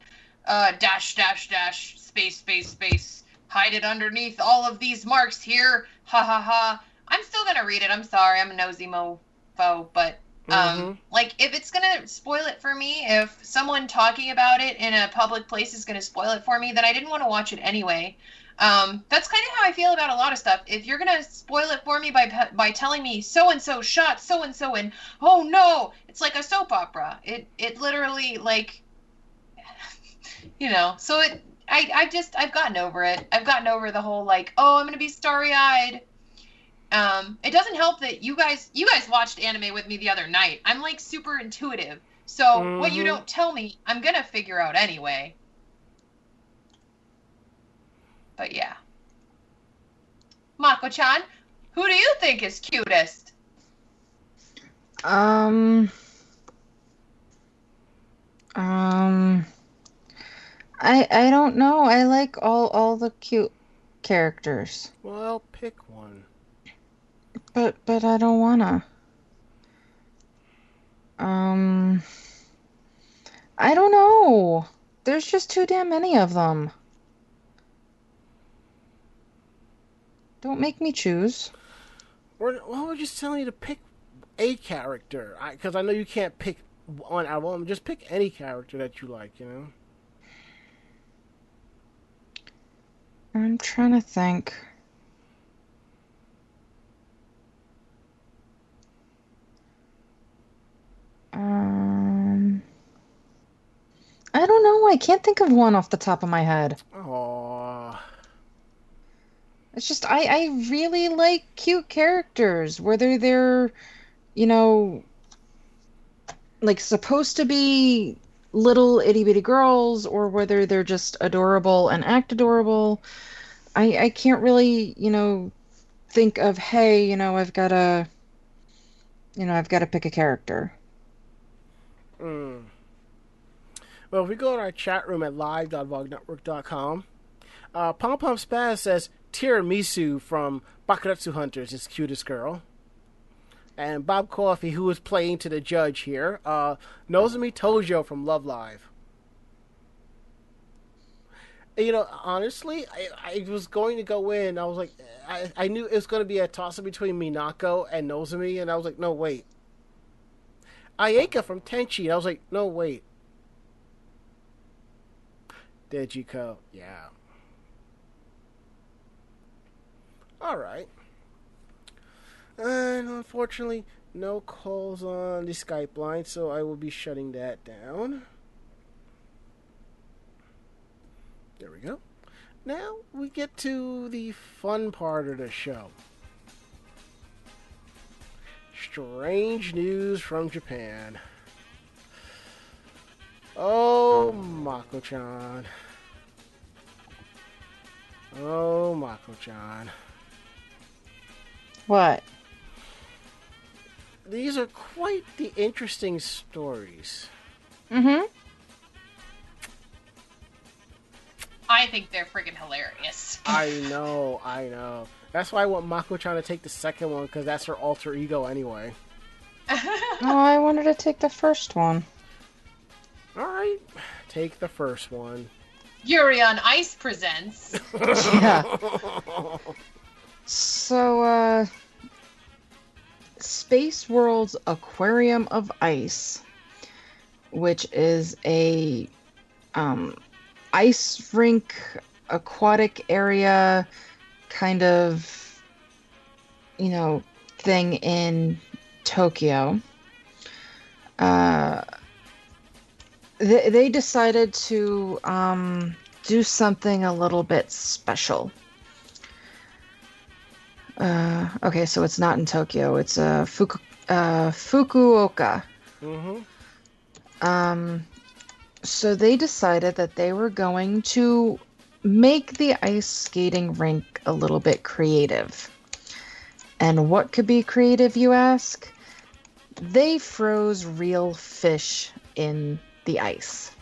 uh, dash, dash, dash, space, space, space, hide it underneath all of these marks here, ha ha ha. I'm still gonna read it, I'm sorry, I'm a nosy mofo, but um, Mhm. like if it's gonna spoil it for me, if someone talking about it in a public place is gonna spoil it for me, then I didn't want to watch it anyway. Um, that's kind of how I feel about a lot of stuff. If you're gonna spoil it for me by by telling me so and so shot so and so and oh no, it's like a soap opera. It it literally like, you know. So it I I've just I've gotten over it. I've gotten over the whole like oh I'm gonna be starry eyed. Um, it doesn't help that you guys you guys watched anime with me the other night. I'm like super intuitive. So what you Mhm. don't tell me, I'm gonna figure out anyway. But yeah. Mako-chan, who do you think is cutest? Um. Um. I I don't know. I like all all the cute characters, Well, I'll pick one. but but I don't wanna. Um. I don't know. There's just too damn many of them. Don't make me choose. We're, well, we're just telling you to pick a character because I, know you can't pick one out of them. Just pick any character that you like. You know. I'm trying to think. Um, I don't know. I can't think of one off the top of my head. Oh, It's just I I really like cute characters, whether they're, you know, like supposed to be little itty bitty girls or whether they're just adorable and act adorable. I I can't really, you know, think of hey, you know, I've got to you know, I've got to pick a character. Well, if we go to our chat room at live.vognetwork.com, Uh, Pom Pom Spaz says Tiramisu from Bakuretsu Hunters is cutest girl. And Bob Coffey, who is playing to the judge here, uh, Nozomi Tojo from Love Live. You know, honestly, I, I was going to go in. I was like, I, I knew it was going to be a toss up between Minako and Nozomi, and I was like, no, wait. Ayeka from Tenchi. I was like, no, wait. Dejiko, yeah. Alright. And unfortunately, no calls on the Skype line, so I will be shutting that down. There we go. Now we get to the fun part of the show. Strange news from Japan. Oh, Mako-chan. Oh, Mako-chan. What? These are quite the interesting stories. Mm-hmm. I think they're freaking hilarious. I know, I know. That's why I want Mako-chan to take the second one, because that's her alter ego anyway. Oh, I wanted to take the first one. Alright, take the first one. Yuri on Ice presents. Yeah. So, uh, Space World's Aquarium of Ice, which is a um, ice rink, aquatic area kind of, you know, thing in Tokyo. Uh, they, they decided to um, do something a little bit special. Uh, okay, so it's not in Tokyo. It's uh, Fuku- uh, Fukuoka. Mm-hmm. Um, so they decided that they were going to make the ice skating rink a little bit creative. And what could be creative, you ask? They froze real fish in the ice.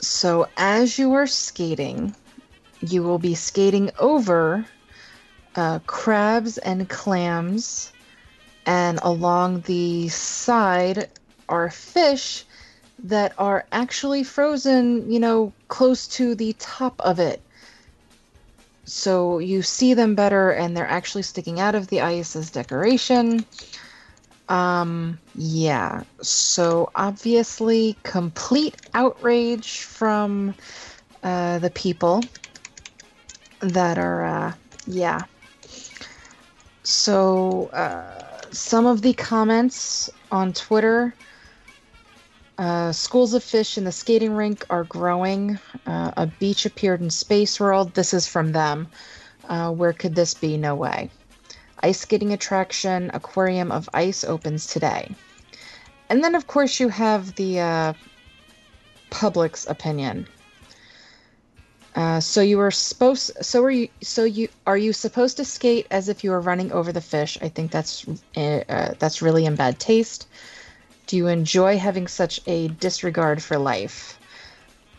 So as you are skating, you will be skating over uh, crabs and clams, and along the side are fish that are actually frozen, you know, close to the top of it. So you see them better, and they're actually sticking out of the ice as decoration. Um, yeah. So obviously, complete outrage from uh, the people that are, uh, yeah. So, uh, some of the comments on Twitter uh, schools of fish in the skating rink are growing. Uh, a beach appeared in Space World. This is from them. Uh, where could this be? No way. Ice skating attraction, Aquarium of Ice opens today. And then, of course, you have the uh, public's opinion. Uh, so you were supposed. So are you? So you are you supposed to skate as if you were running over the fish? I think that's uh, that's really in bad taste. Do you enjoy having such a disregard for life?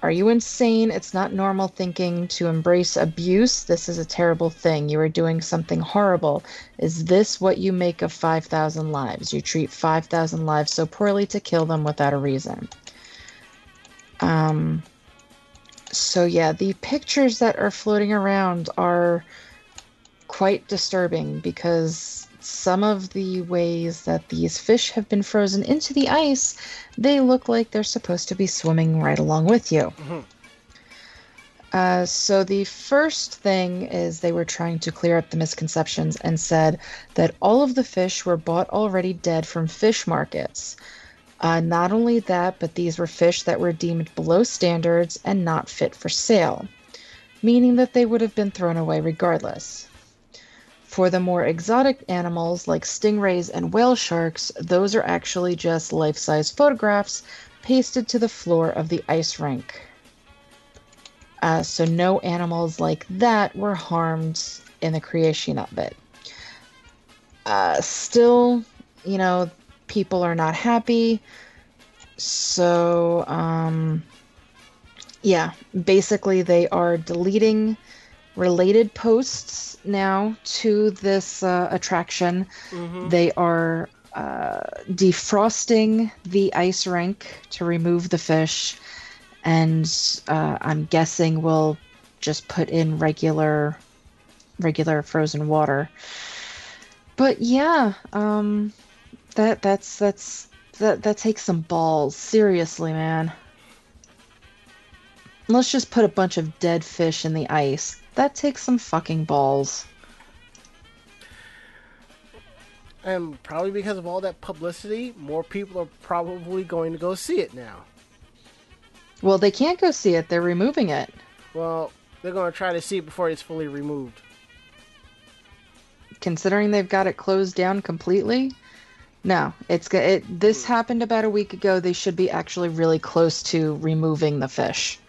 Are you insane? It's not normal thinking to embrace abuse. This is a terrible thing. You are doing something horrible. Is this what you make of 5,000 lives? You treat 5,000 lives so poorly to kill them without a reason. Um, so, yeah, the pictures that are floating around are quite disturbing because some of the ways that these fish have been frozen into the ice, they look like they're supposed to be swimming right along with you. Mhm. Uh, so the first thing is they were trying to clear up the misconceptions and said that all of the fish were bought already dead from fish markets. Uh, not only that, but these were fish that were deemed below standards and not fit for sale, meaning that they would have been thrown away regardless. For the more exotic animals like stingrays and whale sharks, those are actually just life size photographs pasted to the floor of the ice rink. Uh, so, no animals like that were harmed in the creation of it. Uh, still, you know, people are not happy. So, um, Yeah, basically they are deleting related posts now to this uh, attraction. Mm-hmm. They are uh, defrosting the ice rink to remove the fish, and uh, I'm guessing we'll just put in regular, regular frozen water. But yeah, um, that that's that's that that takes some balls. Seriously, man. Let's just put a bunch of dead fish in the ice. That takes some fucking balls. And probably because of all that publicity, more people are probably going to go see it now. Well, they can't go see it. They're removing it. Well, they're going to try to see it before it's fully removed. Considering they've got it closed down completely, no. It's it. This hmm. happened about a week ago. They should be actually really close to removing the fish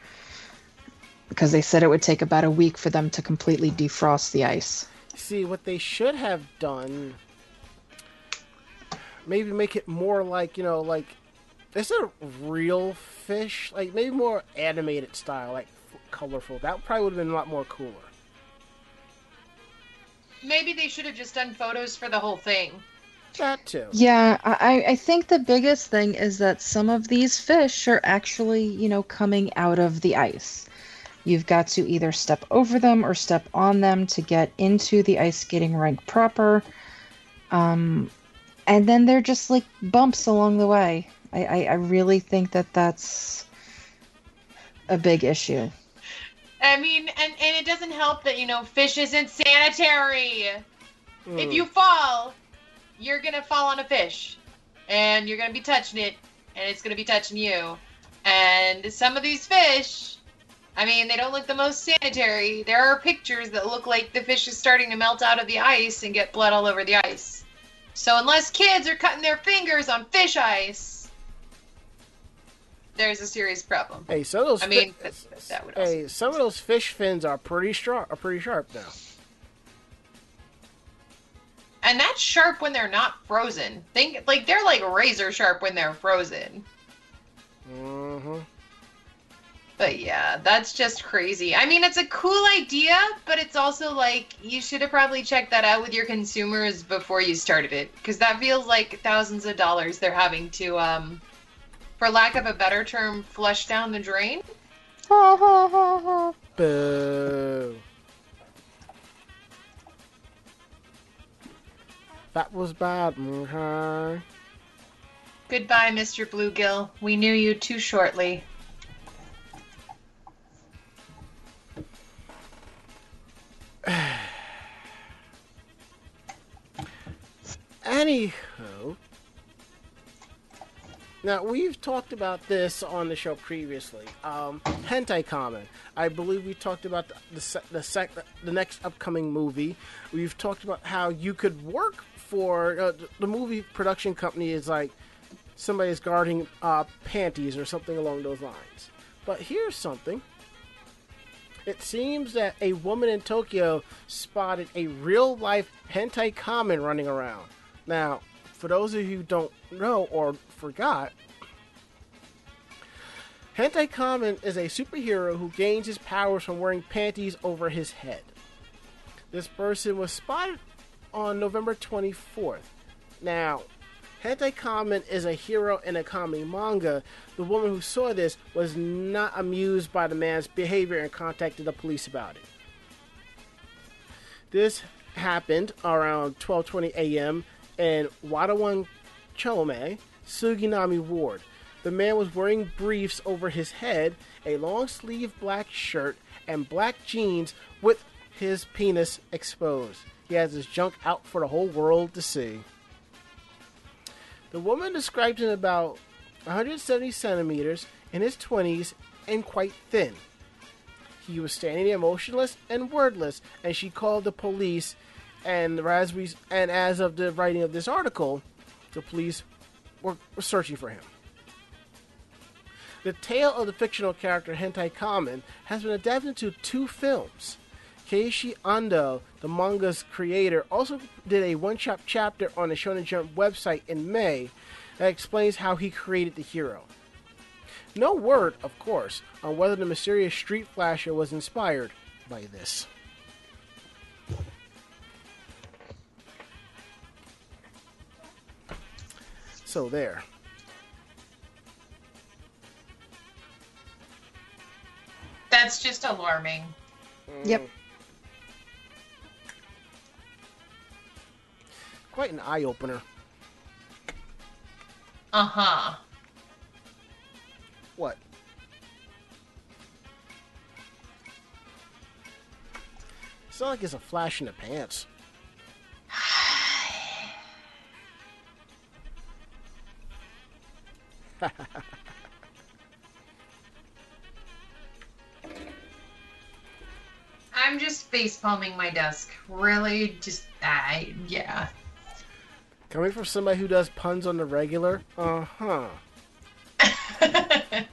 because they said it would take about a week for them to completely defrost the ice. See, what they should have done, maybe make it more like, you know, like, instead of real fish, like, maybe more animated style, like, f- colorful. That probably would have been a lot more cooler. Maybe they should have just done photos for the whole thing. That too. Yeah, I, I think the biggest thing is that some of these fish are actually, you know, coming out of the ice. You've got to either step over them or step on them to get into the ice skating rink proper. Um, and then they're just like bumps along the way. I, I, I really think that that's a big issue. I mean, and, and it doesn't help that, you know, fish isn't sanitary. Hmm. If you fall, you're gonna fall on a fish. And you're gonna be touching it, and it's gonna be touching you. And some of these fish, I mean, they don't look the most sanitary. There are pictures that look like the fish is starting to melt out of the ice and get blood all over the ice. So unless kids are cutting their fingers on fish ice, there's a serious problem. Hey, some of those. I mean, fi- that, that would hey, some of those fish fins are pretty sharp. Are pretty sharp now. And that's sharp when they're not frozen. Think like they're like razor sharp when they're frozen. Mm-hmm. But yeah, that's just crazy. I mean, it's a cool idea, but it's also like you should have probably checked that out with your consumers before you started it, because that feels like thousands of dollars they're having to, um, for lack of a better term, flush down the drain. Ha ha ha ha. Boo. That was bad. Okay. Goodbye, Mr. Bluegill. We knew you too shortly. Anywho, now we've talked about this on the show previously. Um, Hentai Kamen. I believe we talked about the the, the, sec- the next upcoming movie. We've talked about how you could work for uh, the movie production company is like somebody's guarding uh, panties or something along those lines. But here's something. It seems that a woman in Tokyo spotted a real life Hentai Kamen running around. Now, for those of you who don't know or forgot, Hentai Kamen is a superhero who gains his powers from wearing panties over his head. This person was spotted on November 24th. Now, Hentai Kamen is a hero in a comedy manga. The woman who saw this was not amused by the man's behavior and contacted the police about it. This happened around 12:20 a.m. in Wadawan Chome, Suginami Ward. The man was wearing briefs over his head, a long sleeve black shirt, and black jeans with his penis exposed. He has his junk out for the whole world to see. The woman described him about 170 centimeters, in his 20s, and quite thin. He was standing there motionless and wordless, and she called the police. And and as of the writing of this article, the police were, were searching for him. The tale of the fictional character Hentai Kamen has been adapted into two films. Keishu Ando, the manga's creator, also did a one-shot chapter on the Shonen Jump website in May that explains how he created the hero. No word, of course, on whether the mysterious street flasher was inspired by this. So there. That's just alarming. Yep. Quite an eye opener. Uh huh. What? It's not like it's a flash in the pants. I'm just face palming my desk. Really, just I yeah. Coming from somebody who does puns on the regular, uh huh.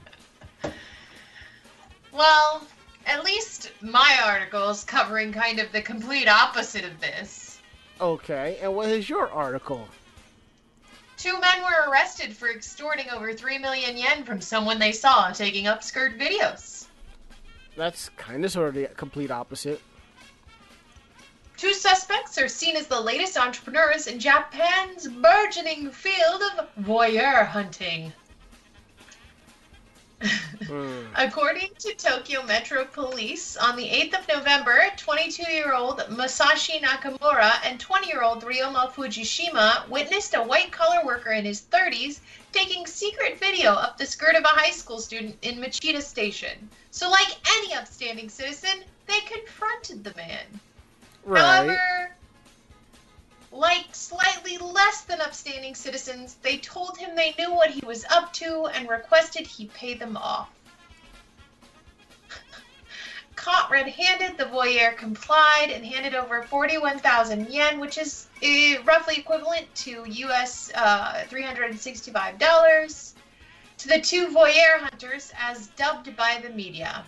well, at least my article is covering kind of the complete opposite of this. Okay, and what is your article? Two men were arrested for extorting over 3 million yen from someone they saw taking upskirt videos. That's kind of sort of the complete opposite. Two suspects are seen as the latest entrepreneurs in Japan's burgeoning field of voyeur hunting. Hmm. According to Tokyo Metro Police, on the 8th of November, 22 year old Masashi Nakamura and 20 year old Ryoma Fujishima witnessed a white collar worker in his 30s taking secret video up the skirt of a high school student in Machida Station. So, like any upstanding citizen, they confronted the man. Right. However, like slightly less than upstanding citizens, they told him they knew what he was up to and requested he pay them off. Caught red handed, the voyeur complied and handed over 41,000 yen, which is uh, roughly equivalent to US uh, $365, to the two voyeur hunters as dubbed by the media.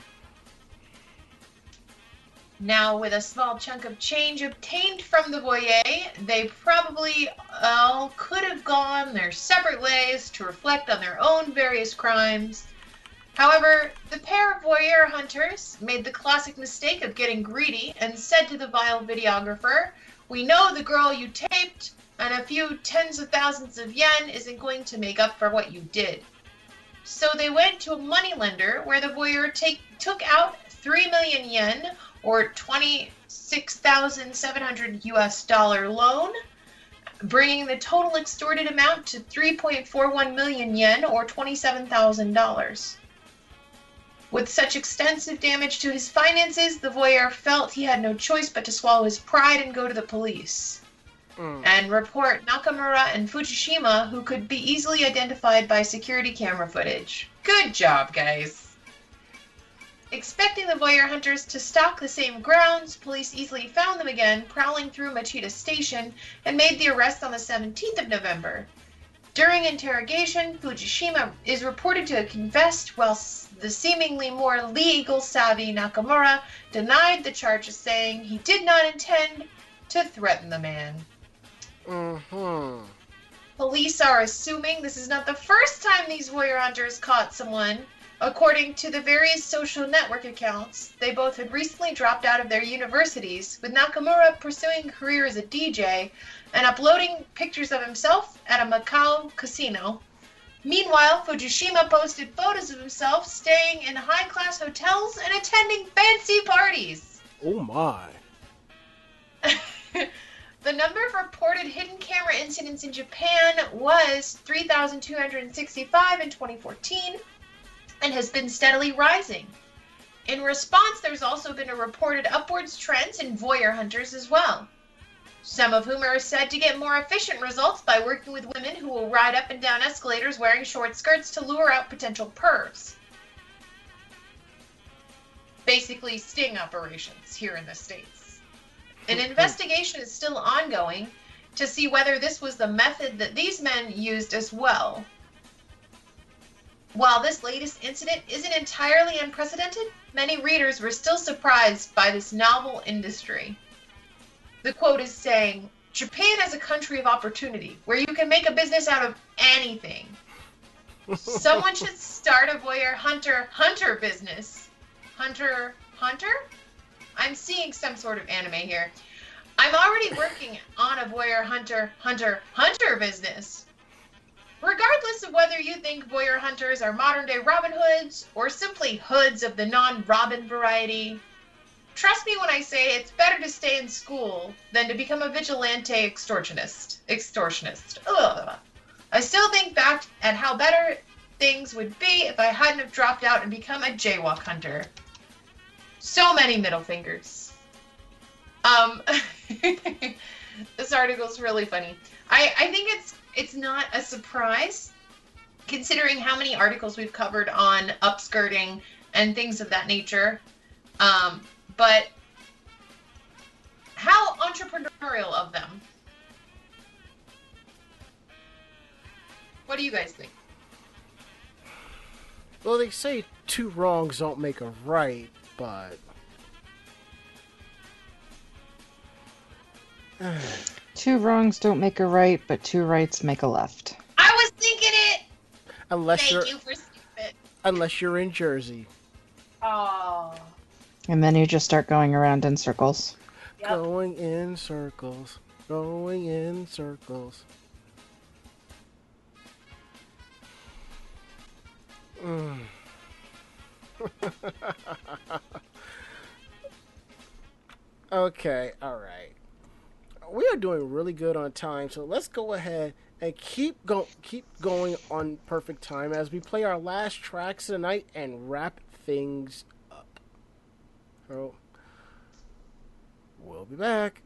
Now, with a small chunk of change obtained from the voyeur, they probably all could have gone their separate ways to reflect on their own various crimes. However, the pair of voyeur hunters made the classic mistake of getting greedy and said to the vile videographer, We know the girl you taped, and a few tens of thousands of yen isn't going to make up for what you did. So they went to a moneylender where the voyeur take, took out 3 million yen or 26,700 US dollar loan, bringing the total extorted amount to 3.41 million yen or $27,000. With such extensive damage to his finances, the voyeur felt he had no choice but to swallow his pride and go to the police. Mm. And report Nakamura and Fujishima, who could be easily identified by security camera footage. Good job, guys. Expecting the voyeur hunters to stalk the same grounds, police easily found them again, prowling through Machida Station, and made the arrest on the 17th of November. During interrogation, Fujishima is reported to have confessed, while the seemingly more legal savvy Nakamura denied the charges, saying he did not intend to threaten the man. hmm Police are assuming this is not the first time these voyeur hunters caught someone. According to the various social network accounts, they both had recently dropped out of their universities, with Nakamura pursuing a career as a DJ and uploading pictures of himself at a Macau casino. Meanwhile, Fujishima posted photos of himself staying in high class hotels and attending fancy parties. Oh my. the number of reported hidden camera incidents in Japan was 3,265 in 2014 and has been steadily rising. In response, there's also been a reported upwards trend in voyeur hunters as well. Some of whom are said to get more efficient results by working with women who will ride up and down escalators wearing short skirts to lure out potential pervs. Basically, sting operations here in the States. An hmm. investigation is still ongoing to see whether this was the method that these men used as well. While this latest incident isn't entirely unprecedented, many readers were still surprised by this novel industry. The quote is saying, Japan is a country of opportunity where you can make a business out of anything. Someone should start a voyeur hunter hunter business. Hunter hunter? I'm seeing some sort of anime here. I'm already working on a voyeur hunter hunter hunter business. Regardless of whether you think voyeur hunters are modern day Robin Hoods or simply hoods of the non Robin variety, trust me when I say it's better to stay in school than to become a vigilante extortionist. Extortionist. Ugh. I still think back at how better things would be if I hadn't have dropped out and become a jaywalk hunter. So many middle fingers. Um, this article's really funny. I, I think it's it's not a surprise considering how many articles we've covered on upskirting and things of that nature. Um, but how entrepreneurial of them. What do you guys think? Well, they say two wrongs don't make a right, but. Two wrongs don't make a right, but two rights make a left. I was thinking it. unless Thank you're you for stupid. unless you're in Jersey, Oh. And then you just start going around in circles. Yep. going in circles, going in circles. Mm. okay, all right. We are doing really good on time, so let's go ahead and keep go keep going on perfect time as we play our last tracks tonight and wrap things up. So we'll be back.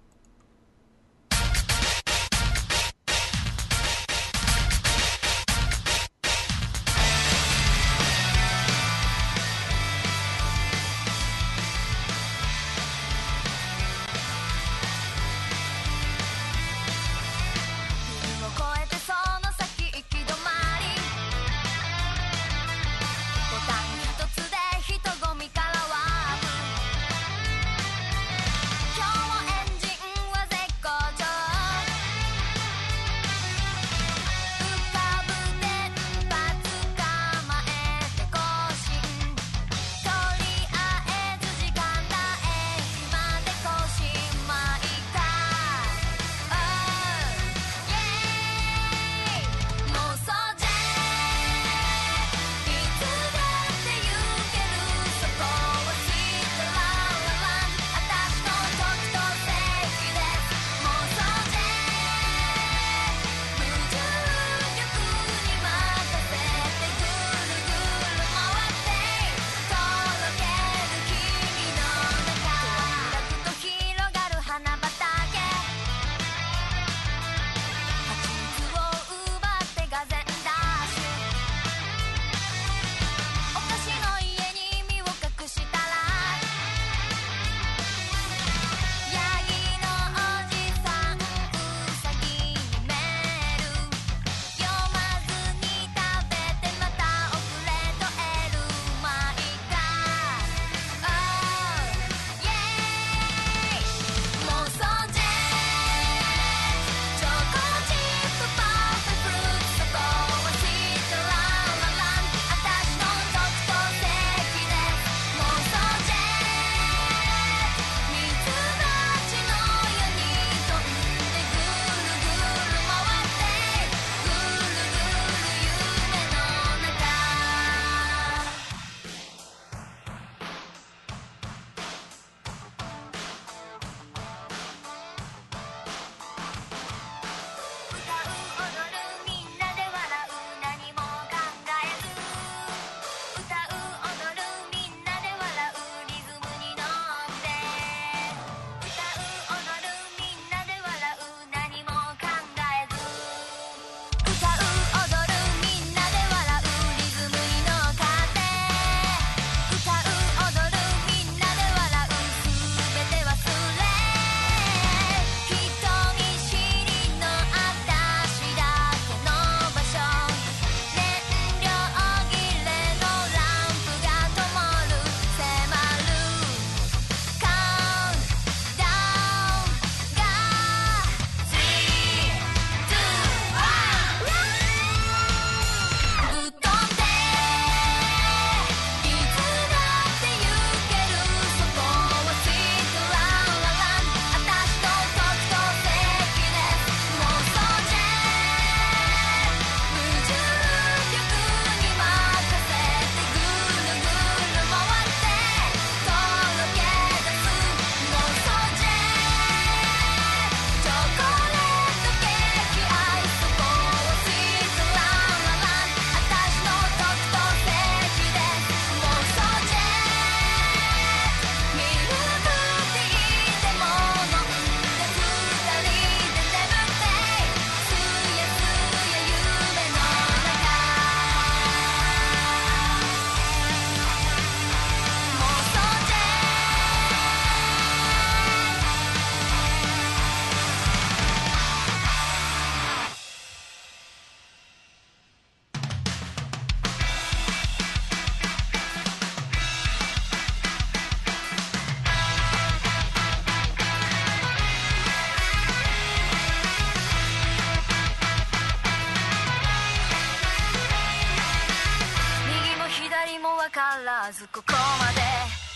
まずここまで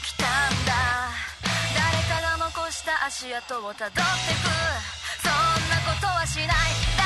来たんだ。誰かが残した足跡をたどってく。そんなことはしない。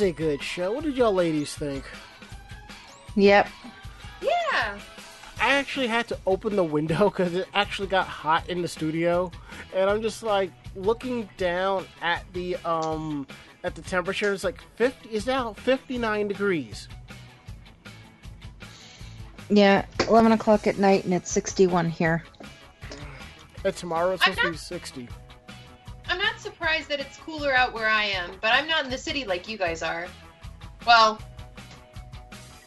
Was a good show. What did y'all ladies think? Yep. Yeah. I actually had to open the window because it actually got hot in the studio, and I'm just like looking down at the um at the temperature. It's like 50. It's now 59 degrees. Yeah, 11 o'clock at night and it's 61 here. And tomorrow it's I'm supposed to be 60. I'm not surprised that it's cooler out where I am, but I'm not in the city like you guys are. Well,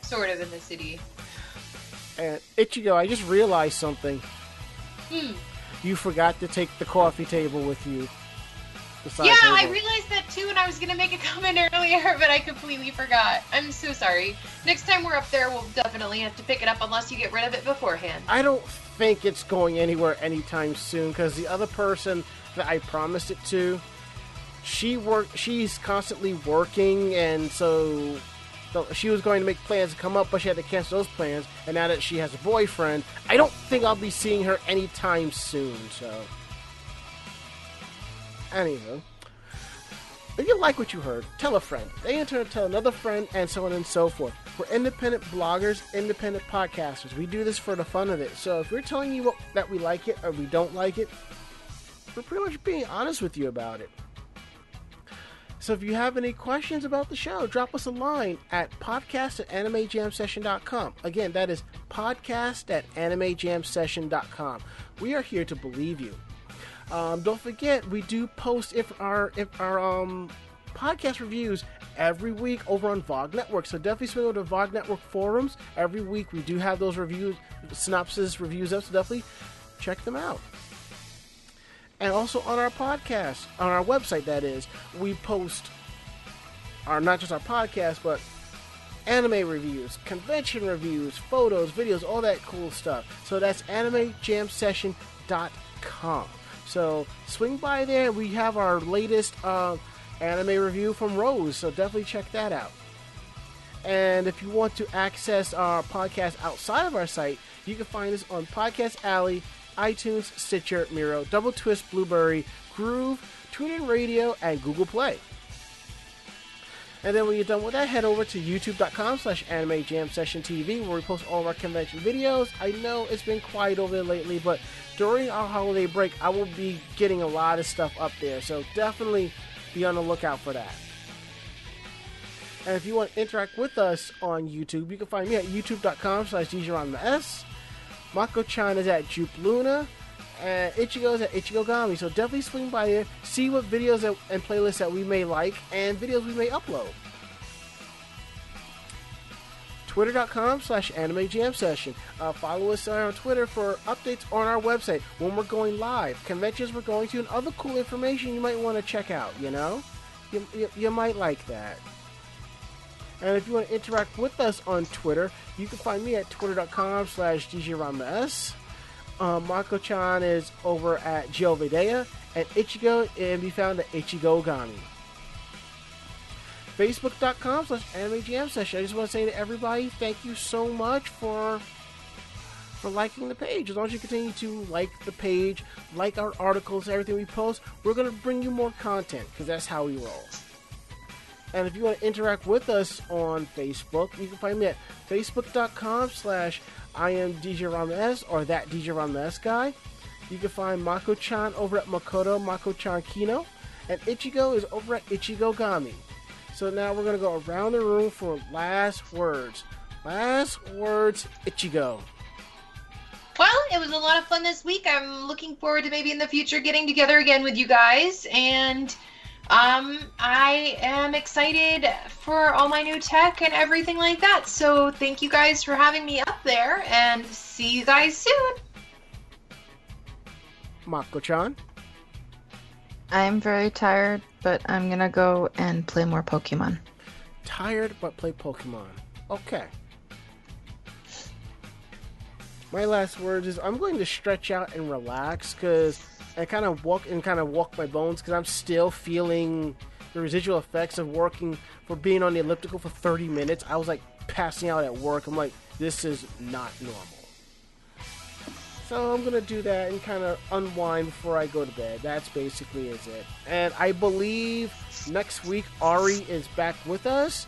sort of in the city. And Ichigo, I just realized something. Hmm. You forgot to take the coffee table with you. Yeah, I realized that too, and I was gonna make a comment earlier, but I completely forgot. I'm so sorry. Next time we're up there, we'll definitely have to pick it up unless you get rid of it beforehand. I don't think it's going anywhere anytime soon because the other person that I promised it to, she work. She's constantly working, and so, she was going to make plans to come up, but she had to cancel those plans. And now that she has a boyfriend, I don't think I'll be seeing her anytime soon. So, anywho. If you like what you heard, tell a friend. They in turn tell another friend, and so on and so forth. We're independent bloggers, independent podcasters. We do this for the fun of it. So if we're telling you what, that we like it or we don't like it, we're pretty much being honest with you about it. So if you have any questions about the show, drop us a line at podcast at animejamsession.com. Again, that is podcast at animejamsession.com. We are here to believe you. Um, don't forget, we do post if our if our um, podcast reviews every week over on VOG Network. So definitely swing over to VOG Network forums. Every week we do have those reviews, synopsis reviews up, so definitely check them out. And also on our podcast, on our website, that is, we post our not just our podcast, but anime reviews, convention reviews, photos, videos, all that cool stuff. So that's animejamsession.com. So swing by there. We have our latest uh, anime review from Rose, so definitely check that out. And if you want to access our podcast outside of our site, you can find us on Podcast Alley, iTunes, Stitcher, Miro, Double Twist, Blubrry, Groove, TuneIn Radio, and Google Play. And then when you're done with that, head over to youtube.com slash anime jam session TV where we post all of our convention videos. I know it's been quiet over there lately, but during our holiday break, I will be getting a lot of stuff up there. So definitely be on the lookout for that. And if you want to interact with us on YouTube, you can find me at youtube.com slash S. Mako-chan is at Jupe Luna. And Ichigo is at Ichigo Gami. So definitely swing by there, see what videos and playlists that we may like, and videos we may upload. Twitter.com slash Anime Jam Session. Uh, follow us on Twitter for updates on our website, when we're going live, conventions we're going to, and other cool information you might want to check out, you know? You, you, you might like that. And if you want to interact with us on Twitter, you can find me at twitter.com slash DJRamaS. Um, Mako-chan is over at Jovidea, and Ichigo can be found at Ichigogami. Facebook.com slash Anime Jam Session. I just want to say to everybody, thank you so much for for liking the page. As long as you continue to like the page, like our articles, everything we post, we're going to bring you more content because that's how we roll. And if you want to interact with us on Facebook, you can find me at facebook.com slash I am DJ Rames or that DJ Rames guy. You can find Mako-chan over at Makoto Mako-chan Kino. And Ichigo is over at Ichigogami. So now we're going to go around the room for last words. Last words, Ichigo. Well, it was a lot of fun this week. I'm looking forward to maybe in the future getting together again with you guys. And um, I am excited for all my new tech and everything like that. So thank you guys for having me up there and see you guys soon. Mako-chan. I'm very tired, but I'm gonna go and play more Pokemon. Tired but play Pokemon. Okay. My last words is I'm going to stretch out and relax because I kind of walk and kind of walk my bones because I'm still feeling the residual effects of working for being on the elliptical for 30 minutes. I was like passing out at work. I'm like, this is not normal. So I'm gonna do that and kind of unwind before I go to bed. That's basically is it. And I believe next week Ari is back with us,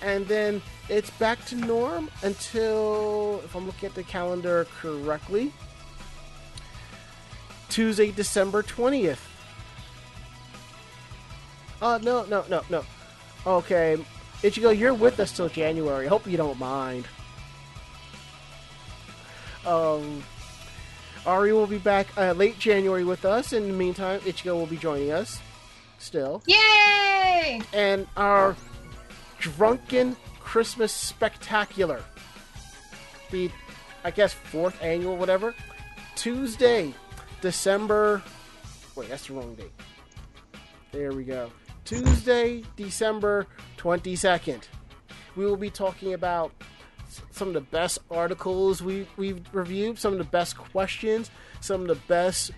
and then it's back to norm until if I'm looking at the calendar correctly, Tuesday, December twentieth. Oh no no no no. Okay, Ichigo, you're with us till January. Hope you don't mind. Um. Ari will be back uh, late January with us. In the meantime, Ichigo will be joining us still. Yay! And our Drunken Christmas Spectacular. The, I guess, fourth annual, whatever. Tuesday, December. Wait, that's the wrong date. There we go. Tuesday, December 22nd. We will be talking about some of the best articles we, we've reviewed, some of the best questions, some of the best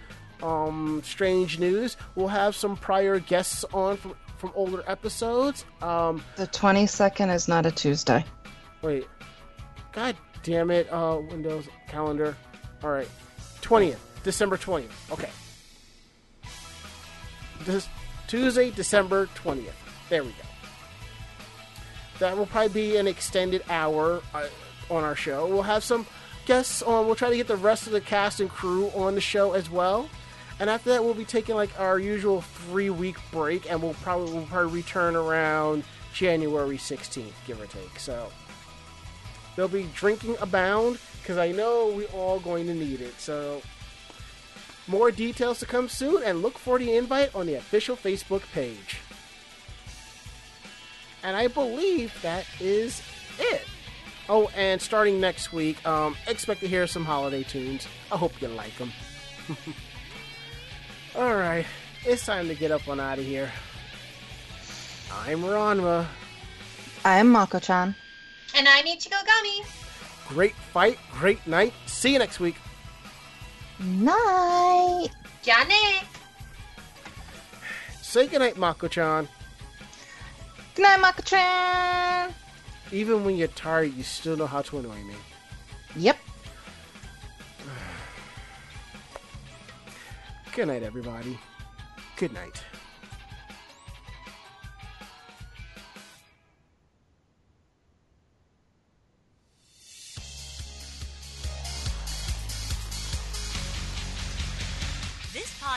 um, strange news. We'll have some prior guests on from, from older episodes. Um, The 22nd is not a Tuesday. wait, god damn it, uh, Windows calendar. All right, 20th, December 20th. Okay. This Tuesday, December 20th. There we go. That will probably be an extended hour uh, on our show. We'll have some guests on. We'll try to get the rest of the cast and crew on the show as well. And after that, we'll be taking like our usual three week break, and we'll probably we'll probably return around January 16th, give or take. So there'll be drinking abound because I know we're all going to need it. So more details to come soon, and look for the invite on the official Facebook page. And I believe that is it. Oh, and starting next week, um, expect to hear some holiday tunes. I hope you like them. All right, it's time to get up on out of here. I'm Ranma. I'm Mako-chan. And I'm Ichigo gummy. Great fight, great night. See you next week. Night. Janet. Say goodnight, Mako-chan. Good night, Mako-chan. Even when you're tired, you still know how to annoy me. Yep. Good night, everybody. Good night.